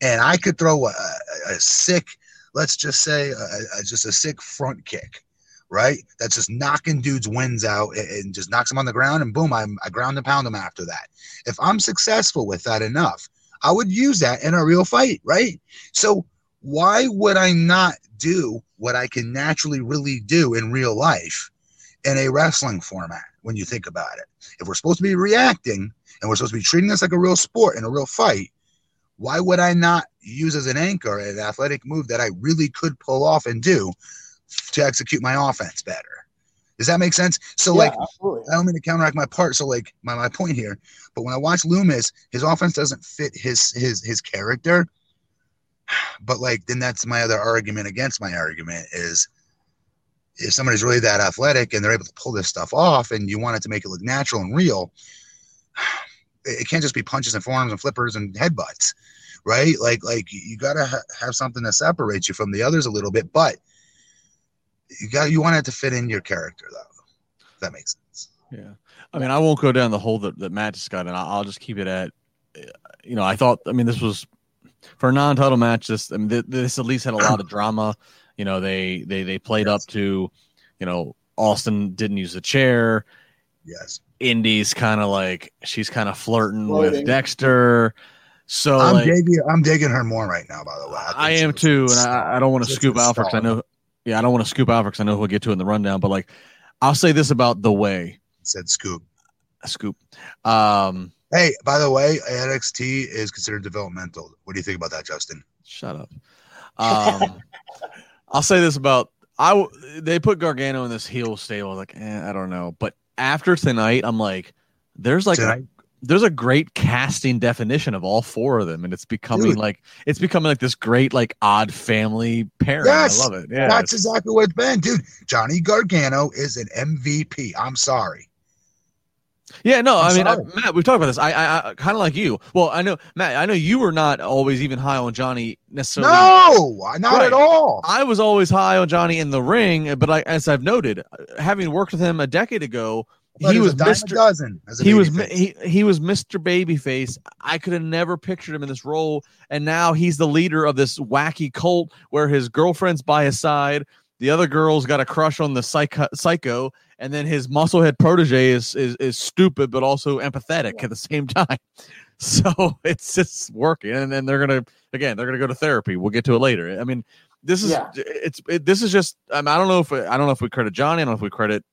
and I could throw a, a, a sick, let's just say, a, just a sick front kick, right? That's just knocking dudes' wins out and, just knocks them on the ground, and boom, I'm, I ground and pound them after that. If I'm successful with that enough, I would use that in a real fight, right? So why would I not do what I can naturally really do in real life in a wrestling format when you think about it? If we're supposed to be reacting and we're supposed to be treating this like a real sport and a real fight, why would I not use as an anchor an athletic move that I really could pull off and do to execute my offense better? Does that make sense? So, Yeah, like, absolutely. I don't mean to counteract my part. So like my, my point here, but when I watch Lumis, his offense doesn't fit his his his character. But like then that's my other argument against my argument is if somebody's really that athletic and they're able to pull this stuff off and you want it to make it look natural and real, it can't just be punches and forearms and flippers and headbutts, right? Like like you gotta ha- have something that separates you from the others a little bit, but you got you want it to fit in your character though. If that makes sense. Yeah, I mean, I won't go down the hole that, that Matt just got in. I'll, I'll just keep it at, uh, you know, I thought. I mean, this was for a non-title match. This, I mean, th- this at least had a lot of drama. You know, they they they played up to, you know, Austin didn't use the chair. Yes. Indi's kind of like she's kind of flirting Flirting. with Dexter. So I'm like, digging. I'm digging her more right now. By the way, I, think am too, and. I, I don't want to scoop a Alfred because I know. Yeah, I don't want to scoop Alfred because I know we'll get to in the rundown. But like, I'll say this about the way Said Scoop. scoop. Um, Hey, by the way, NXT is considered developmental. What do you think about that, Justin? Shut up. Um, I'll say this about I. w- They put Gargano in this heel stable. Like, eh, I don't know. But after tonight, I'm like, there's like a, Tonight? There's a great casting definition of all four of them, and it's becoming Dude. like it's becoming like this great like odd family pairing. Yes, I love it. Yeah, That's exactly what it's been, dude. Johnny Gargano is an MVP. I'm sorry. Yeah, no, I'm I mean, I. Matt, we've talked about this. I, I, I kind of like you. Well, I know, Matt, I know you were not always even high on Johnny necessarily. No, not Right. at all. I was always high on Johnny in the ring, but I, as I've noted, having worked with him a decade ago, he was a Mr. dozen. As a He was babyface. he, he was Mr. Babyface. I could have never pictured him in this role, and now he's the leader of this wacky cult where his girlfriend's by his side. The other girl's got a crush on the psycho, psycho and then his musclehead protege is, is is stupid but also empathetic at the same time. So it's just working, and then they're gonna again they're gonna go to therapy. We'll get to it later. I mean, this is Yeah. it's it, this is just I, mean, I don't know if I don't know if we credit Johnny. I don't know if we credit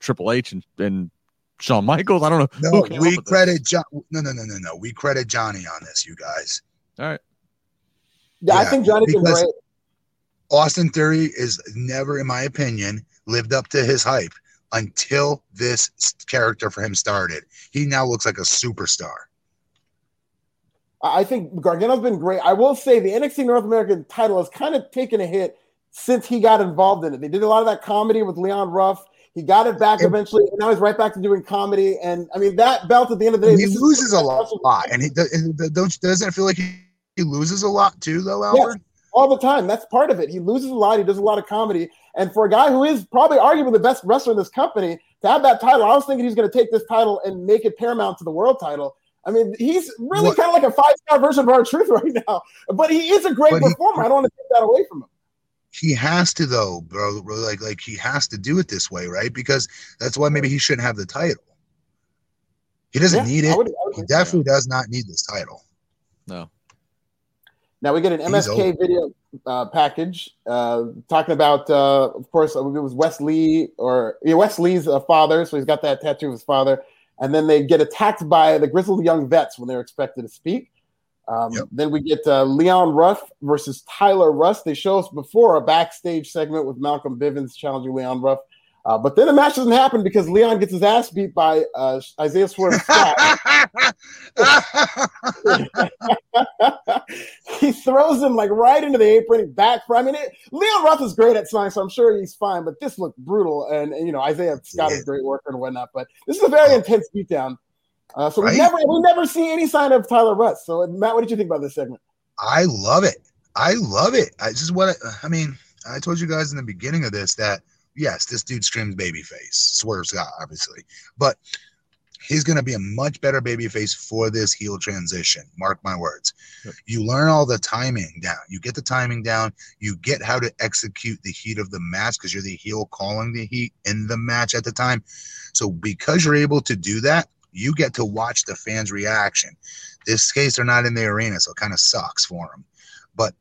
Triple H and, and Shawn Michaels. I don't know. No, who came up we credit John. No, no, no, no, no. We credit Johnny on this, you guys. All right. Yeah, I think Johnny's been great. Austin Theory is never, in my opinion, lived up to his hype until this character for him started. He now looks like a superstar. I I think Gargano's been great. I will say the NXT North American title has kind of taken a hit since he got involved in it. They did a lot of that comedy with Leon Ruff. He got it back And- eventually, and now he's right back to doing comedy. And I mean, that belt at the end of the day, he loses a lot, and he don't doesn't it feel like he, he loses a lot too, though, Albert? all the time. That's part of it. He loses a lot. He does a lot of comedy. And for a guy who is probably arguably the best wrestler in this company to have that title, I was thinking he's going to take this title and make it paramount to the world title. I mean, he's really kind of like a five star version of R-Truth right now. But he is a great But he- performer. I don't want to take that away from him. He has to though, bro. bro, Like like he has to do it this way, right? Because that's why maybe he shouldn't have the title. He doesn't Yeah, need I it. would- I would He think so. definitely does not need this title. No. Now we get an MSK video uh, package uh, talking about, uh, of course, it was Wes Lee or yeah, Wes Lee's uh, father, so he's got that tattoo of his father. And then they get attacked by the grizzled young vets when they're expected to speak. Um, Yep. Then we get uh, Leon Ruff versus Tyler Rust. They show us before a backstage segment with Malcolm Bivens challenging Leon Ruff. Uh, but then the match doesn't happen because Leon gets his ass beat by uh, Isaiah Swerve Scott. he throws him like right into the apron, back. for. I mean, it, Leon Ruff is great at signing, so I'm sure he's fine. But this looked brutal, and, and, you know Isaiah Scott is a great worker and whatnot. But this is a very intense beatdown. Uh, so we never we never see any sign of Tyler Rust. So Matt, what did you think about this segment? I love it. I love it. I just is what I, I mean. I told you guys in the beginning of this that yes, this dude screams babyface. Swerve Scott, obviously, but he's going to be a much better babyface for this heel transition. Mark my words. Yep. You learn all the timing down. You get the timing down. You get how to execute the heat of the match because you're the heel calling the heat in the match at the time. So because you're able to do that, you get to watch the fans' reaction. This case, they're not in the arena, so it kind of sucks for them. But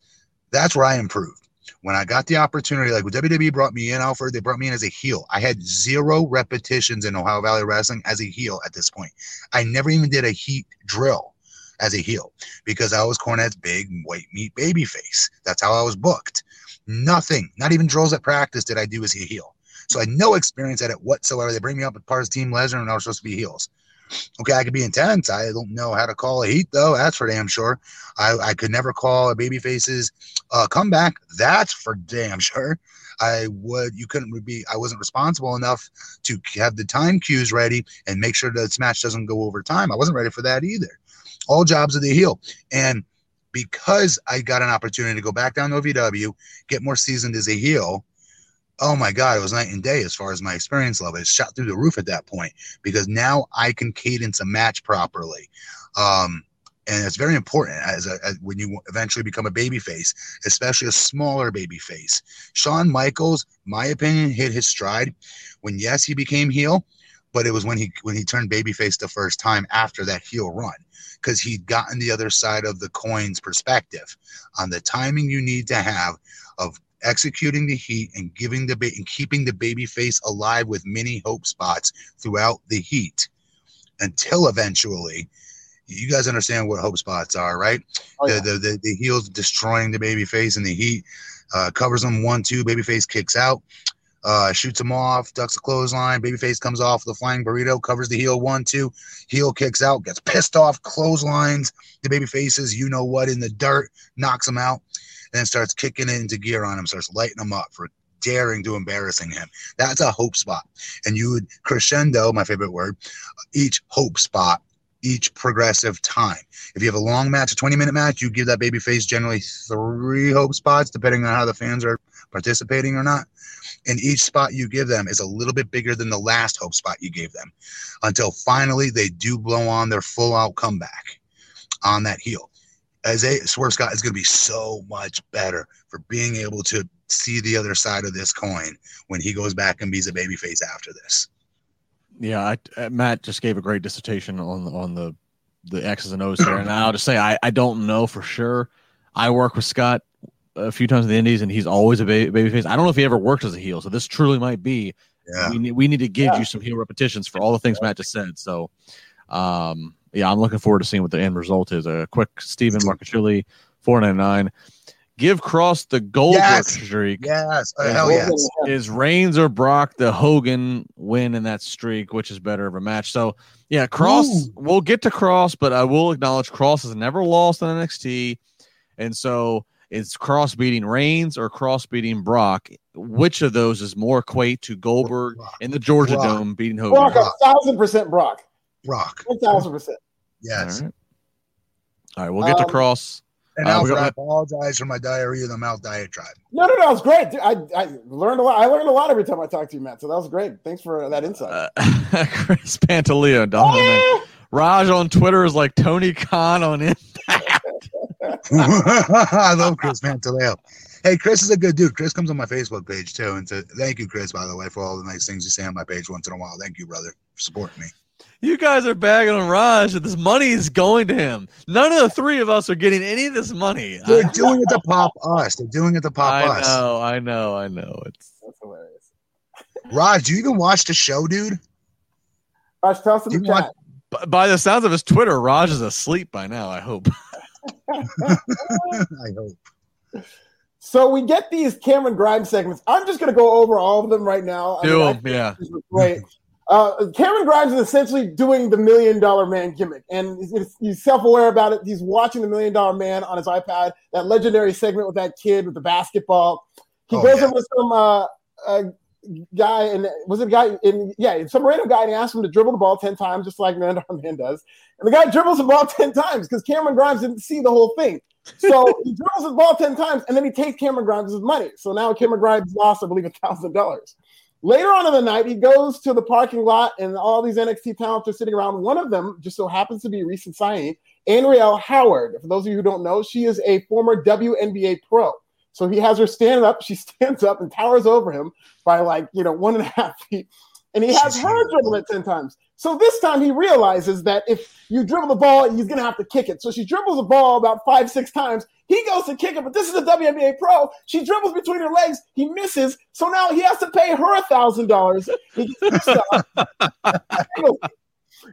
that's where I improved. When I got the opportunity, like WWE brought me in, Alfred, they brought me in as a heel. I had zero repetitions in Ohio Valley Wrestling as a heel at this point. I never even did a heat drill as a heel because I was Cornette's big white meat baby face. That's how I was booked. Nothing, not even drills at practice did I do as a heel. So I had no experience at it whatsoever. They bring me up as part of Team Lesnar and I was supposed to be heels. Okay, I could be intense. I don't know how to call a heat though. That's for damn sure. I, I could never call a baby faces uh, comeback. That's for damn sure. I would. You couldn't be. I wasn't responsible enough to have the time cues ready and make sure that match doesn't go over time. I wasn't ready for that either. All jobs of the heel, and because I got an opportunity to go back down to OVW, get more seasoned as a heel. Oh my God, it was night and day as far as my experience level. It shot through the roof at that point because now I can cadence a match properly. Um, and it's very important as, a, as when you eventually become a baby face, especially a smaller baby face. Shawn Michaels, my opinion, hit his stride when yes, he became heel, but it was when he when he turned babyface the first time after that heel run because he'd gotten the other side of the coin's perspective on the timing you need to have of executing the heat and giving the ba- and keeping the baby face alive with many hope spots throughout the heat until eventually you guys understand what hope spots are right Oh, yeah. the, the, the the heels destroying the baby face in the heat uh, covers them one two baby face kicks out uh, shoots him off ducks a clothesline baby face comes off the flying burrito covers the heel one two heel kicks out gets pissed off clotheslines the baby faces you know what in the dirt knocks him out then starts kicking it into gear on him starts lighting him up for daring to embarrassing him. That's a hope spot. And you would crescendo my favorite word each hope spot each progressive time. If you have a long match a 20 minute match you give that baby face generally three hope spots depending on how the fans are participating or not. And each spot you give them is a little bit bigger than the last hope spot you gave them until finally they do blow on their full out comeback on that heel. As a Swerve Scott is going to be so much better for being able to see the other side of this coin when he goes back and beats a babyface after this. Yeah, I, uh, Matt just gave a great dissertation on on the the X's and O's here, and I'll just say I, I don't know for sure. I work with Scott a few times in the Indies, and he's always a ba- babyface. I don't know if he ever worked as a heel, so this truly might be. Yeah. We need we need to give Yeah. you some heel repetitions for all the things Matt just said. So, um, yeah, I'm looking forward to seeing what the end result is. A quick Stephen Marcachilli, four ninety nine. Give Kross the Goldberg Yes. streak. Yes. Oh, Yeah. hell yes. Is Reigns or Brock the Hogan win in that streak? Which is better of a match? So yeah, Kross. Ooh. We'll get to Kross, but I will acknowledge Kross has never lost in NXT, and so it's Kross beating Reigns or Kross beating Brock. Which of those is more equate to Goldberg Brock. in the Georgia Brock. Dome beating Hogan? Brock, a thousand percent Brock. Brock. Thousand percent. Yes. All right. All right, we'll get to Um, Kross. And Uh, Alfred, got- I apologize for my diarrhea of the mouth diatribe. No, no, no, it's great. I, I learned a lot. I learned a lot every time I talk to you, Matt. So that was great. Thanks for that insight. Uh, Chris Pantaleo, Donovan. Ah! Raj on Twitter is like Tony Khan on it. I love Chris Pantaleo. Hey, Chris is a good dude. Chris comes on my Facebook page too. And so thank you, Chris, by the way, for all the nice things you say on my page once in a while. Thank you, brother, for supporting me. You guys are bagging on Raj that this money is going to him. None of the three of us are getting any of this money. They're I, doing it to pop us. They're doing it to pop I us. I know, I know, I know. It's That's hilarious. Raj, do you even watch the show, dude? Raj, tell us in the chat. b- by the sounds of his Twitter, Raj is asleep by now. I hope. I hope. So we get these Cameron Grimes segments. I'm just going to go over all of them right now. I Do mean, I him, yeah. Great. Uh, Cameron Grimes is essentially doing the million dollar man gimmick, and he's, he's self aware about it. He's watching the million dollar man on his iPad, that legendary segment with that kid with the basketball. He Oh, goes yeah. in with some uh, uh, guy, and was it a guy in, yeah, some random guy, and he asked him to dribble the ball 10 times, just like Million Dollar Man does. And the guy dribbles the ball 10 times because Cameron Grimes didn't see the whole thing. So he dribbles the ball 10 times, and then he takes Cameron Grimes' money. So now Cameron Grimes lost, I believe, $1,000. Later on in the night, he goes to the parking lot, and all these NXT talents are sitting around. One of them just so happens to be recent signing, Anriel Howard. For those of you who don't know, she is a former WNBA pro. So he has her stand up. She stands up and towers over him by like, you know, one and a half feet. And he has She's her dribble it 10 times. So this time he realizes that if you dribble the ball, he's going to have to kick it. So she dribbles the ball about five, six times. He goes to kick it, but this is a WNBA pro. She dribbles between her legs. He misses. So now he has to pay her a $1,000. He gets pissed off. He goes,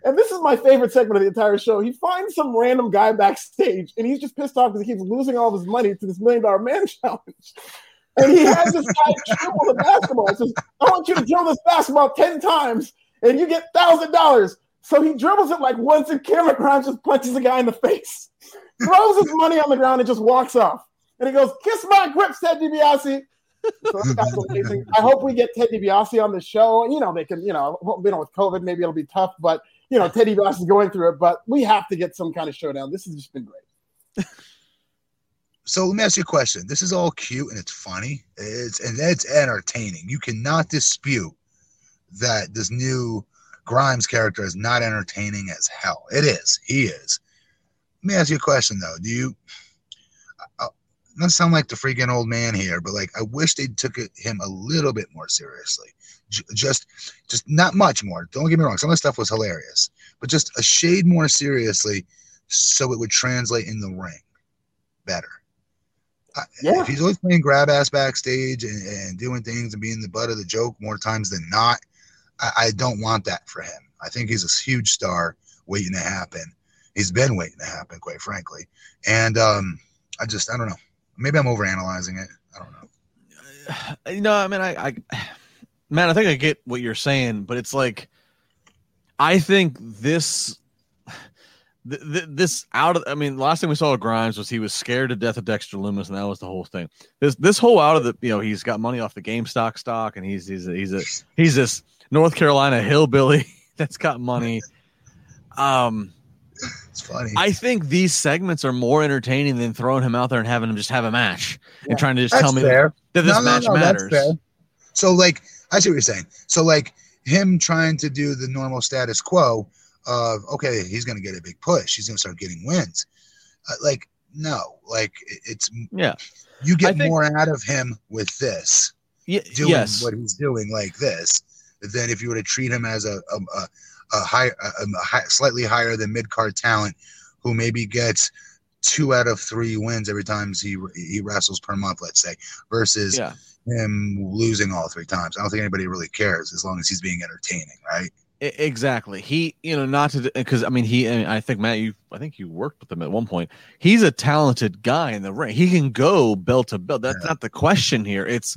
and this is my favorite segment of the entire show. He finds some random guy backstage, and he's just pissed off because he keeps losing all of his money to this million dollar man challenge. And he has this guy dribble the basketball. He says, I want you to dribble this basketball 10 times, and you get $1,000. So he dribbles it like once, and Cameron Grimes just punches the guy in the face, throws his money on the ground, and just walks off. And he goes, Kiss my grip, Ted DiBiase. So. I hope we get Ted DiBiase on the show. You know, they can, you know, you know, with COVID, maybe it'll be tough, but you know, Ted DiBiase is going through it. But we have to get some kind of showdown. This has just been great. So let me ask you a question. This is all cute and it's funny. It's and it's entertaining. You cannot dispute that this new Grimes character is not entertaining as hell. It is. He is. Let me ask you a question though. Do you? Uh, not sound like the freaking old man here, but like I wish they took it, him a little bit more seriously. J- just, just not much more. Don't get me wrong. Some of the stuff was hilarious, but just a shade more seriously, so it would translate in the ring better. I- Yeah. If he's always playing grab ass backstage and, and doing things and being the butt of the joke more times than not, I, I don't want that for him. I think he's a huge star waiting to happen. He's been waiting to happen, quite frankly. And um, I just, I don't know. Maybe I'm overanalyzing it. I don't know. you know, I mean, I, I, man, I think I get what you're saying, but it's like, I think this, th- th- this out of, I mean, last thing we saw of Grimes was he was scared to death of Dexter Lumis, and that was the whole thing. This, this whole out of the, you know, he's got money off the GameStop stock, and he's, he's, a, he's a, he's this North Carolina hillbilly that's got money. Um, It's funny. I think these segments are more entertaining than throwing him out there and having him just have a match Yeah. and trying to just tell me fair. that this No, no, match no, that's matters. fair. So, like, I see what you're saying. So, like, him trying to do the normal status quo of, okay, he's going to get a big push. He's going to start getting wins. Uh, like, no, like, it's, Yeah. you get think- more out of him with this, Y- doing yes. what he's doing like this, than if you were to treat him as a, a, a, a high, a, high, slightly higher than mid card talent who maybe gets two out of three wins every time he he wrestles per month, let's say, versus Yeah. him losing all three times. I don't think anybody really cares as long as he's being entertaining, right? Exactly. He, you know, not to because I mean, he. I think Matt, you. I think you worked with him at one point. He's a talented guy in the ring. He can go belt to belt. That's Yeah. not the question here. It's,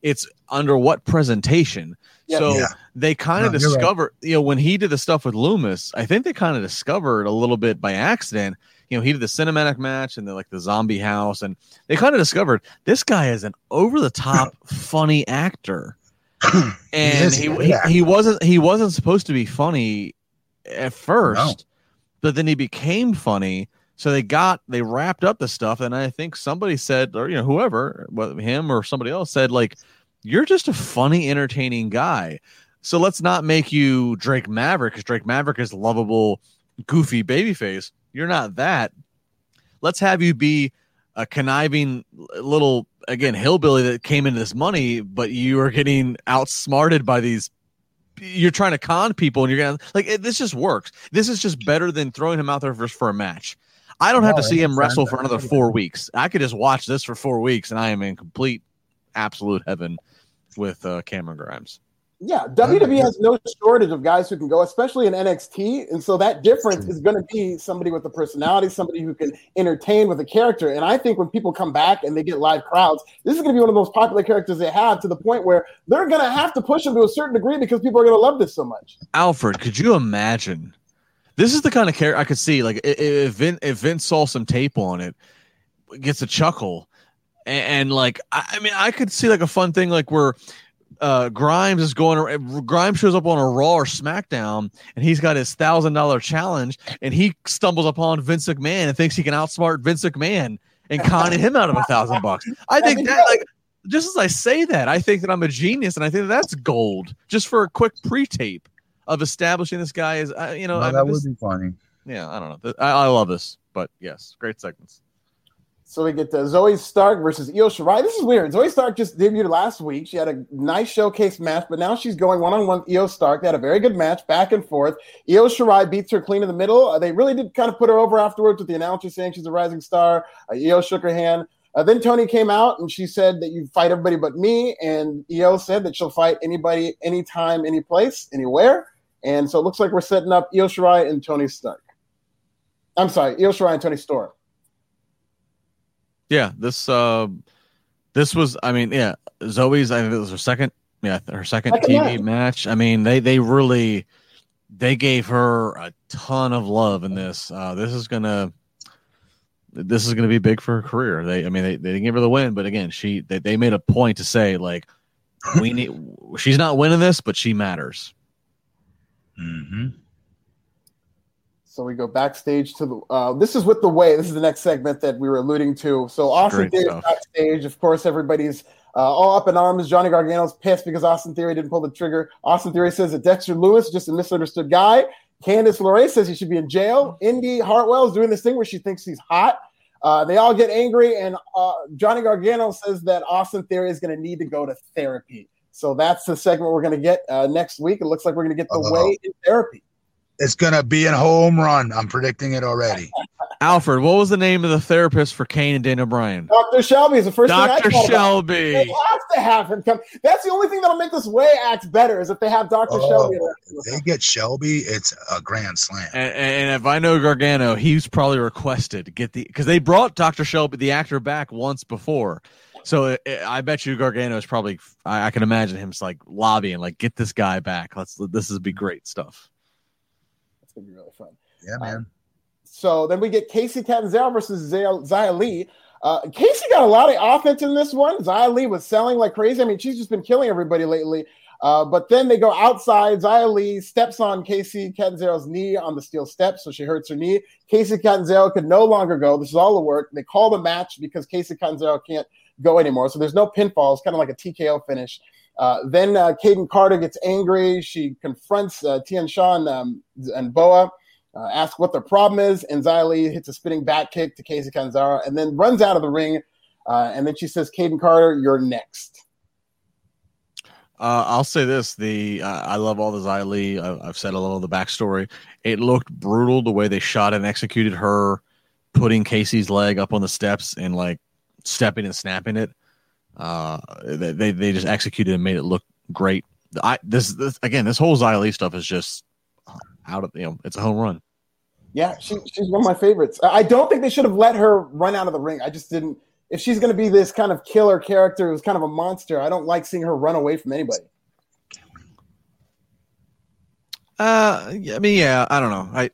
it's under what presentation. Yeah. so Yeah. they kind of No, you're right. discovered, you know, when he did the stuff with Lumis, I think they kind of discovered a little bit by accident. You know, he did the cinematic match and the like the zombie house, and they kind of discovered this guy is an over the top funny actor. and is, he, yeah. he he wasn't he wasn't supposed to be funny at first, but then he became funny. So they got they wrapped up the stuff, and I think somebody said, or you know, whoever, him or somebody else said, like, you're just a funny, entertaining guy. So let's not make you Drake Maverick, because Drake Maverick is lovable, goofy babyface. You're not that. Let's have you be a conniving little again hillbilly that came into this money, but you are getting outsmarted by these. You're trying to con people, and you're gonna like it, this. Just works. This is just better than throwing him out there for, for a match. I don't have No, to see him 100%. wrestle for another four weeks. I could just watch this for four weeks, and I am in complete, absolute heaven with uh, Cameron Grimes. Yeah, WWE has no shortage of guys who can go, especially in NXT. And so that difference is going to be somebody with a personality, somebody who can entertain with a character. And I think when people come back and they get live crowds, this is going to be one of the most popular characters they have to the point where they're going to have to push him to a certain degree because people are going to love this so much. Alfred, could you imagine? This is the kind of character I could see. Like i- i- if Vince, if Vince saw some tape on it, gets a chuckle, and, and like I, I mean, I could see like a fun thing like where uh Grimes is going. Grimes shows up on a Raw or SmackDown, and he's got his thousand dollar challenge, and he stumbles upon Vince McMahon and thinks he can outsmart Vince McMahon and conning him out of a thousand bucks. I think that like just as I say that, I think that I'm a genius, and I think that that's gold just for a quick pre-tape of establishing this guy as uh, you know. No, I that mean, would be funny. yeah, I don't know. I, I love this, but yes, great segments. So we get to Zoey Stark versus Io Shirai. This is weird. Zoey Stark just debuted last week. She had a nice showcase match, but now she's going one on one with Io Stark. They had a very good match, back and forth. Io Shirai beats her clean in the middle. Uh, they really did kind of put her over afterwards with the announcer saying she's a rising star. Uh, Io shook her hand. Uh, then Toni came out and she said that you fight everybody but me. And Io said that she'll fight anybody, anytime, any place, anywhere. And so it looks like we're setting up Io Shirai and Tony Stark. I'm sorry, Io Shirai and Toni Storm. Yeah, this uh, this was. I mean, yeah, Zoey's. I think it was her second. Yeah, her second Second TV match. I mean, they they really they gave her a ton of love in this. Uh, this is gonna. This is going to be big for her career. They, I mean, they, they didn't give her the win, but again, she they, they made a point to say like, we need. She's not winning this, but she matters. hmm So we go backstage to the. Uh, this is with the way. This is the next segment that we were alluding to. So Austin Great Theory stuff. backstage. Of course, everybody's uh, all up in arms. Johnny Gargano's pissed because Austin Theory didn't pull the trigger. Austin Theory says that Dexter Lumis is just a misunderstood guy. Candice LeRae says he should be in jail. Indi Hartwell is doing this thing where she thinks he's hot. Uh, they all get angry, and uh, Johnny Gargano says that Austin Theory is going to need to go to therapy. So that's the segment we're going to get uh, next week. It looks like we're going to get the Uh-oh. way in therapy. It's gonna be a home run. I'm predicting it already. Alfred, what was the name of the therapist for Kane and Daniel Bryan? Dr. Shelby is the first Dr. thing I thought about. Shelby. They have to have him come. That's the only thing that'll make this way act better is if they have Dr. Oh, Shelby. they get Shelby, it's a grand slam. And, and if I know Gargano, he's probably requested to get the because they brought Dr. Shelby, the actor, back once before. So it, it- I bet you Gargano is probably. I, I can imagine him like lobbying, like, get this guy back. Let's. This is be great stuff. To be really fun. Yeah, man. So then we get Kacy Catanzaro versus Xia, Xia Li. Uh, Kacy got a lot of offense in this one. Xia Li was selling like crazy. I mean, she's just been killing everybody lately. Uh, but then they go outside. Xia Li steps on Kacy Catanzaro's knee on the steel steps, so she hurts her knee. Kacy Catanzaro could no longer go. This is all the work. They call the match because Kacy Catanzaro can't go anymore. So there's no pinfall. It's kind of like a TKO finish. Uh, then uh, Kayden Carter gets angry. She confronts uh, Tian Sha um, and Boa uh, asks what their problem is, and Li hits a spinning back kick to Kacy Canzaro, and then runs out of the ring. Uh, and then she says, "Kayden Carter, you're next." Uh, I'll say this: the uh, I love all the Li. I, I've said a little of the backstory. It looked brutal the way they shot and executed her, putting Kacy's leg up on the steps and like stepping and snapping it. Uh, they they, just executed and made it look great. I this this again this whole Li stuff is just out of you know it's a home run. Yeah, she, she's one of my favorites. I don't think they should have let her run out of the ring. I just didn't. If she's going to be this kind of killer character who's kind of a monster, I don't like seeing her run away from anybody. Uh, yeah, I mean, yeah, I don't know. I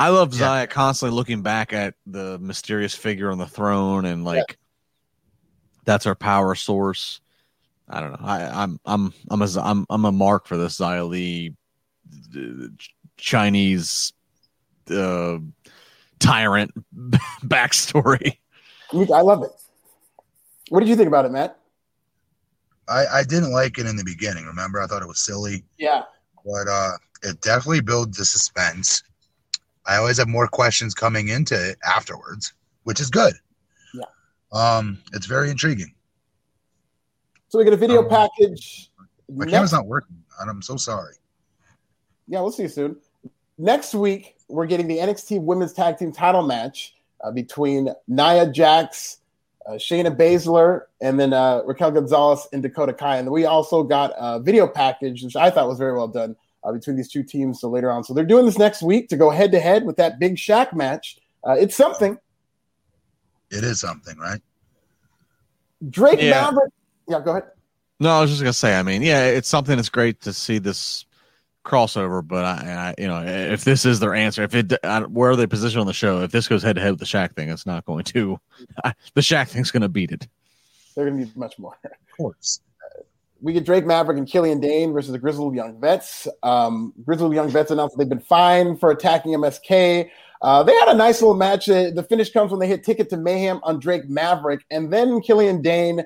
I love Yeah. Xia constantly looking back at the mysterious figure on the throne and like that's our power source. I don't know. I, I'm I'm I'm a I'm I'm a mark for this Xia Li uh, Chinese uh, tyrant backstory. I love it. What did you think about it, Matt? I, I didn't like it in the beginning. Remember, I thought it was silly, Yeah, but uh, it definitely builds the suspense. I always have more questions coming into it afterwards, which is good. Um, it's very intriguing. so we get a video Um, package. My Next- camera's not working, and I'm so sorry. Yeah, we'll see you soon. Next week, we're getting the NXT Women's Tag Team title match uh, between Nia Jax, uh, Shayna Baszler, and then uh, Raquel Gonzalez and Dakota Kai. And we also got a video package, which I thought was very well done uh, between these two teams. So later on, so they're doing this next week to go head to head with that big Shaq match. Uh, it's something. It is something, right? Drake Yeah. Maverick. Yeah, go ahead. No, I was just gonna say. I mean, yeah, it's something that's great to see this crossover. But I, I you know, if this is their answer, if it I, where are they positioned on the show? If this goes head to head with the Shaq thing, it's not going to. the Shaq thing's going to beat it. They're going to need much more. Of course. we get Drake Maverick and Killian Dain versus the Grizzled Young Vets. Um, Grizzled Young Vets announced they've been fined for attacking MSK. Uh, they had a nice little match. Uh, the finish comes when they hit Ticket to Mayhem on Drake Maverick, and then Killian Dain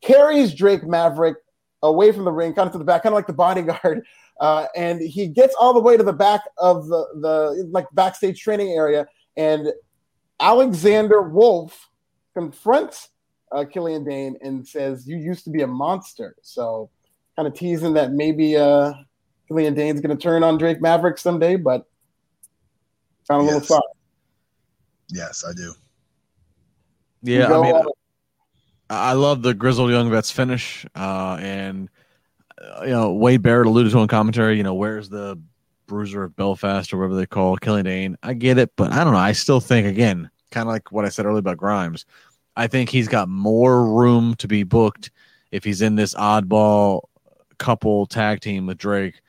carries Drake Maverick away from the ring, kind of to the back, kind of like the bodyguard. Uh, and he gets all the way to the back of the, the like backstage training area, and Alexander Wolf confronts uh, Killian Dain and says, "You used to be a monster." So, kind of teasing that maybe uh, Killian Dain's going to turn on Drake Maverick someday, but found a little Yes. spot. Yes, I do. Yeah, Go I mean, on. I love the Grizzled Young Vets finish, uh, and uh, you know Wade Barrett alluded to in commentary. You know, where's the Bruiser of Belfast or whatever they call Killian Dain? I get it, but I don't know. I still think again, kind of like what I said earlier about Grimes. I think he's got more room to be booked if he's in this oddball couple tag team with Drake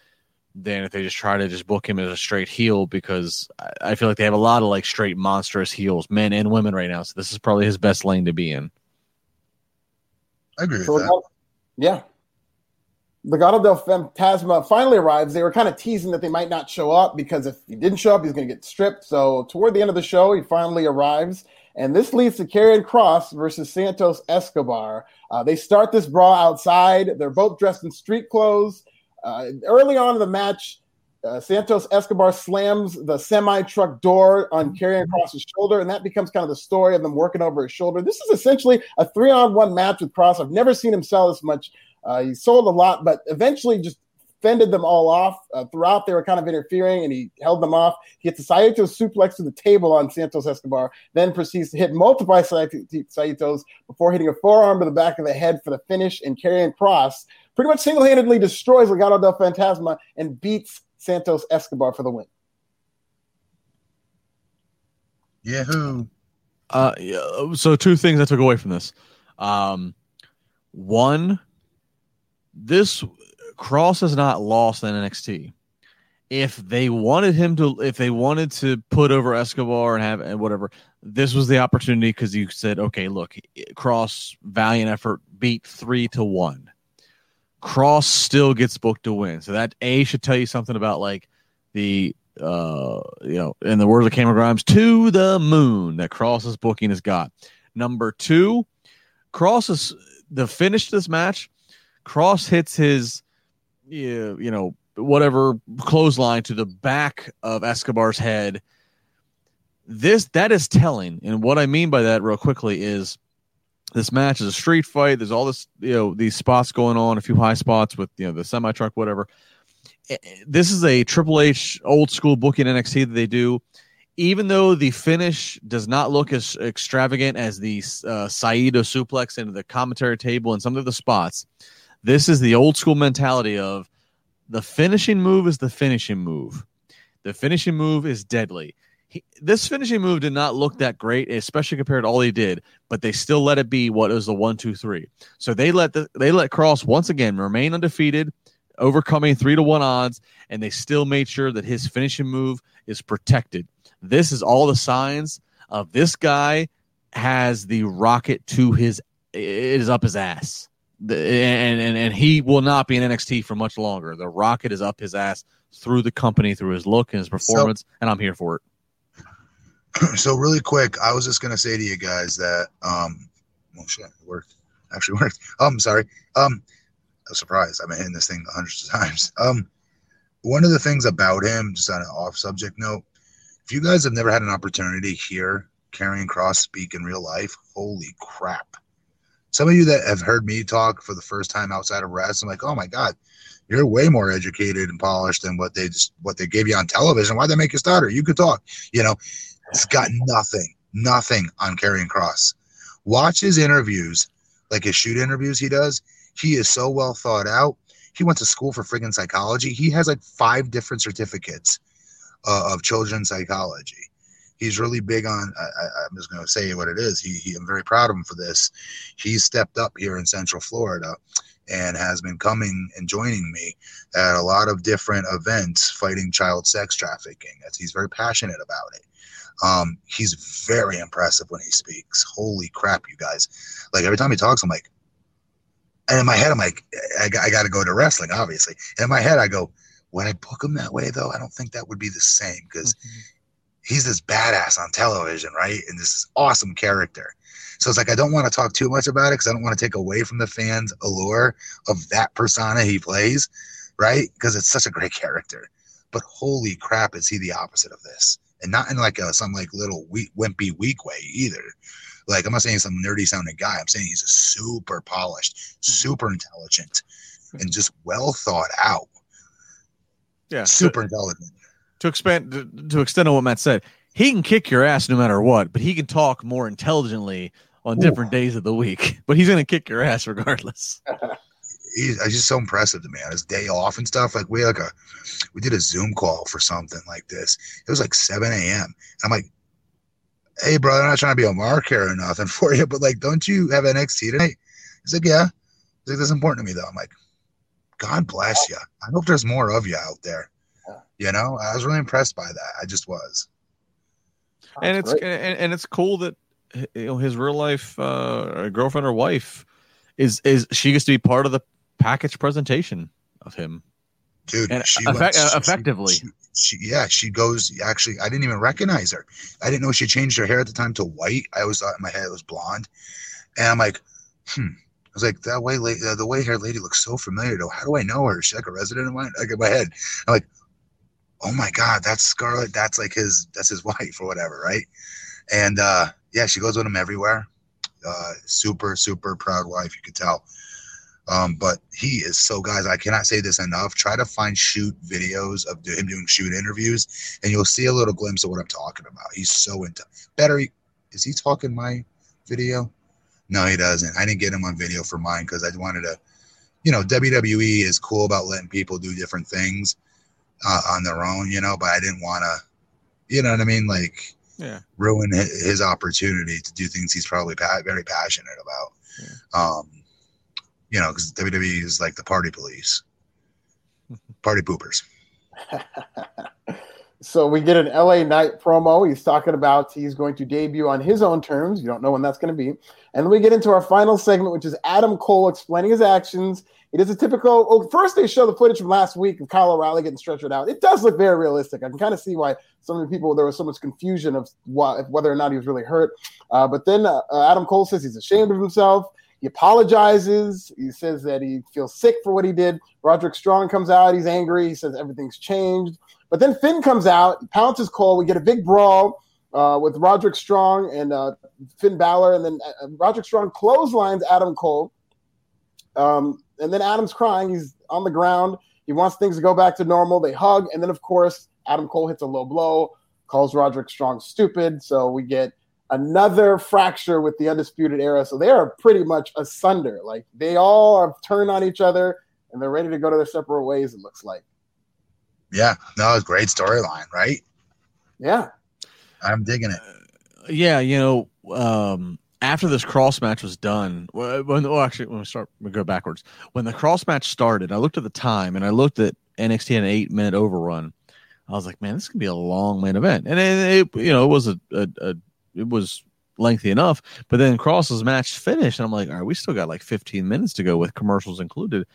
than if they just try to just book him as a straight heel because I, I feel like they have a lot of like straight monstrous heels, men and women right now. So this is probably his best lane to be in. I agree with So that. Legado- yeah. Legado del Fantasma finally arrives. They were kind of teasing that they might not show up because if he didn't show up, he's going to get stripped. So toward the end of the show, he finally arrives. And this leads to Karrion Kross versus Santos Escobar. Uh, they start this brawl outside. They're both dressed in street clothes. Uh, early on in the match, Uh, Santos Escobar slams the semi truck door on Karrion Kross's shoulder, and that becomes kind of the story of them working over his shoulder. This is essentially a three on one match with Kross. I've never seen him sell this much. Uh, he sold a lot, but eventually just fended them all off. Uh, throughout, they were kind of interfering, and he held them off. He hits a Saito suplex to the table on Santos Escobar, then proceeds to hit multiple Saitos before hitting a forearm to the back of the head for the finish. And Karrion Kross pretty much single handedly destroys Legado del Fantasma and beats Santos Escobar for the win. Yahoo! Uh, yeah, so two things I took away from this. Um, one, this Kross has not lost in NXT. If they wanted him to, if they wanted to put over Escobar and have and whatever, this was the opportunity because you said, okay, look, Kross valiant effort beat three to one. Kross still gets booked to win, so that a should tell you something about like the uh you know in the words of Cameron Grimes to the moon that Kross's booking has got. Number two, Kross is the finish this match. Cross hits his you, you know, whatever clothesline to the back of Escobar's head. This that is telling, and what I mean by that, real quickly, is this match is a street fight. There's all this, you know, these spots going on, a few high spots with you know the semi truck, whatever. Eh, eh, This is a Triple H old school booking NXT that they do. Even though the finish does not look as extravagant as the uh, Saito suplex into the commentary table and some of the spots, this is the old school mentality of the finishing move is the finishing move. The finishing move is deadly. He, this finishing move did not look that great, especially compared to all he did, but they still let it be what is the one, two, three. So they let the they let Kross once again remain undefeated, overcoming three to one odds, and they still made sure that his finishing move is protected. This is all the signs of this guy has the rocket to his it is up his ass. And, and and he will not be in NXT for much longer. The rocket is up his ass through the company, through his look and his performance, and I'm here for it. so really quick, I was just gonna say to you guys that um oh shit, it worked. Actually worked. Um sorry. Um I'm surprised. I've been hitting this thing hundreds of times. Um one of the things about him, just on an off subject note, if you guys have never had an opportunity to hear Karrion Kross speak in real life, holy crap. Some of you that have heard me talk for the first time outside of Rest, I'm like, oh my God, you're way more educated and polished than what they just what they gave you on television. Why'd they make you stutter? You could talk. You know, it's got nothing, nothing on Karrion Kross. Watch his interviews, like his shoot interviews he does. He is so well thought out. He went to school for friggin' psychology. He has like five different certificates uh, of children's psychology. He's really big on. I, I'm just going to say what it is. He, he, I'm very proud of him for this. He's stepped up here in Central Florida and has been coming and joining me at a lot of different events fighting child sex trafficking. He's very passionate about it. Um, he's very impressive when he speaks. Holy crap, you guys! Like every time he talks, I'm like, and in my head, I'm like, I, I got to go to wrestling, obviously. And in my head, I go, when I book him that way, though, I don't think that would be the same because he's this badass on television, right? And this awesome character. So it's like I don't want to talk too much about it because I don't want to take away from the fans' allure of that persona he plays, right? Because it's such a great character. But holy crap, is he the opposite of this? And not in like a some like little weak, wimpy, weak way either. Like I'm not saying some nerdy sounding guy. I'm saying he's a super polished, mm-hmm. super intelligent, mm-hmm. and just well thought out. Yeah, Super intelligent. to expand to, to extend on what Matt said, he can kick your ass no matter what, but he can talk more intelligently on different days of the week. But he's gonna kick your ass regardless. he's, he's just so impressive to me on his day off and stuff. Like we had like a, we did a Zoom call for something like this. It was like 7 a.m. I'm like, hey, brother, I'm not trying to be a mark here or nothing for you, but like, don't you have NXT tonight? He's like, yeah. He's like, that's important to me though. I'm like, God bless you. I hope there's more of you out there. You know, I was really impressed by that. I just was. and it's Great. and, and it's cool that you know his real life uh, girlfriend or wife is is she gets to be part of the package presentation of him. Dude, And she effect- went- she- effectively. She, she, yeah, she goes. Actually, I didn't even recognize her. I didn't know she changed her hair at the time to white. I always thought in my head it was blonde, and I'm like, hmm. I was like, that white lady, the white haired lady looks so familiar. Though, how do I know her? Is she like a resident of mine? Like in my head, I'm like, oh my god, that's Scarlett. That's like his that's his wife or whatever, right? And uh, yeah, she goes with him everywhere. Uh, super super proud wife, you could tell. Um, but he is so guys. I cannot say this enough. Try to find shoot videos of him doing shoot interviews, and you'll see a little glimpse of what I'm talking about. He's so into better. Is he talking my video? No, he doesn't. I didn't get him on video for mine because I wanted to. You know, WWE is cool about letting people do different things uh, on their own. You know, but I didn't want to. You know what I mean? Like Yeah. ruin his opportunity to do things he's probably pa- very passionate about. Um, you know, because WWE is like the party police, party poopers. So we get an LA Knight promo. He's talking about he's going to debut on his own terms. You don't know when that's going to be. And we get into our final segment, which is Adam Cole explaining his actions. It is a typical. Oh, first, they show the footage from last week of Kyle O'Reilly getting stretchered out. It does look very realistic. I can kind of see why some of the people there was so much confusion of why, whether or not he was really hurt. Uh, but then uh, Adam Cole says he's ashamed of himself. He apologizes. He says that he feels sick for what he did. Roderick Strong comes out. He's angry. He says everything's changed. But then Finn comes out, pounces Cole. We get a big brawl uh, with Roderick Strong and uh, Finn Balor, and then uh, Roderick Strong clotheslines Adam Cole. Um, and then Adam's crying. He's on the ground. He wants things to go back to normal. They hug, and then of course Adam Cole hits a low blow, calls Roderick Strong stupid. So we get another fracture with the Undisputed Era. So they are pretty much asunder. Like they all have turned on each other, and they're ready to go to their separate ways. It looks like. Yeah, no, it's a great storyline, right? Yeah. I'm digging it. Yeah, you know, um, after this Kross match was done, well, when, well, actually, when we start, we go backwards. When the Kross match started, I looked at the time and I looked at NXT had an eight minute overrun. I was like, man, this could be a long main event, and it, it you know, it was a, a, a, it was lengthy enough. But then Kross's match finished, and I'm like, all right, we still got like 15 minutes to go with commercials included.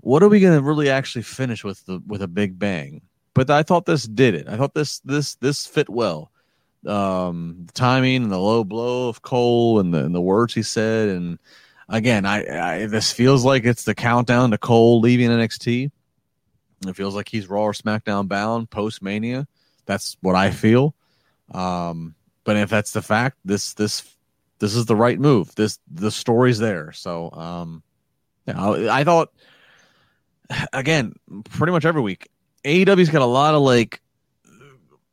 What are we going to really actually finish with the with a big bang? But I thought this did it. I thought this this this fit well um the timing and the low blow of Cole and the and the words he said and again I, I this feels like it's the countdown to Cole leaving NXT. It feels like he's Raw or SmackDown bound post Mania. That's what I feel. Um but if that's the fact, this this this is the right move. This the story's there. So um yeah, I, I thought again, pretty much every week, AEW's got a lot of like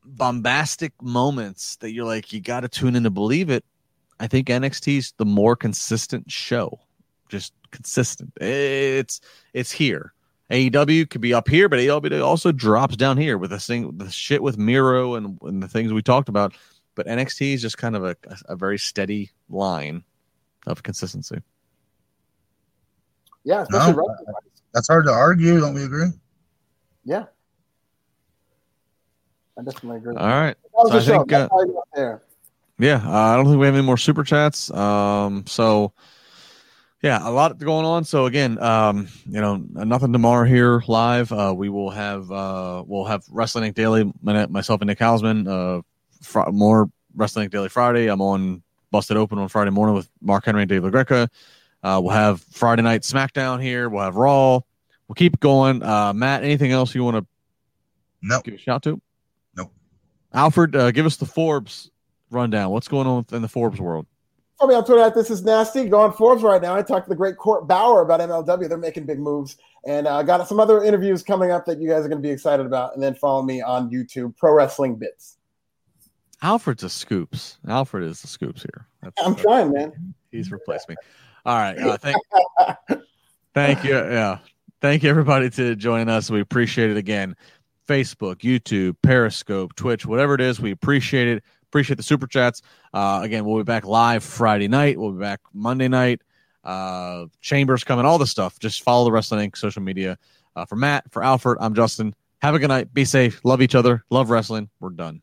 bombastic moments that you're like, you got to tune in to believe it. I think NXT's the more consistent show, just consistent. It's it's here. AEW could be up here, but AEW also drops down here with the thing, the shit with Miro and, and the things we talked about. But NXT is just kind of a, a very steady line of consistency. Yeah, especially No. That's hard to argue. Don't we agree? Yeah. I definitely agree. All right. That was So I show. think, uh, That's all you got there. Yeah, uh, I don't think we have any more super chats. Um, so yeah, a lot going on. So again, um, you know, nothing tomorrow here live. Uh, we will have uh, we'll have Wrestling Inc. Daily. Myself and Nick Hausman. Uh, fr- more Wrestling Daily Friday. I'm on Busted Open on Friday morning with Mark Henry and Dave LaGreca. Uh, we'll have Friday night SmackDown here. We'll have Raw. We'll keep going. Uh, Matt, anything else you want to No. give a shout to? Nope. Alfred, uh, give us the Forbes rundown. What's going on in the Forbes world? Follow me on Twitter at This Is Nasty. Go on Forbes right now. I talked to the great Court Bauer about MLW. They're making big moves. And I uh, got some other interviews coming up that you guys are going to be excited about. And then follow me on YouTube, Pro Wrestling Bits. Alfred's a scoops. Alfred is the scoops here. That's, I'm trying, man. He's replaced me. All right. Uh, thank, thank you. Yeah. Thank you, everybody, to join us. We appreciate it again. Facebook, YouTube, Periscope, Twitch, whatever it is, we appreciate it. Appreciate the super chats. Uh, again, we'll be back live Friday night. We'll be back Monday night. Uh, Chambers coming, all the stuff. Just follow the Wrestling Inc. social media. Uh, for Matt, for Alfred, I'm Justin. Have a good night. Be safe. Love each other. Love wrestling. We're done.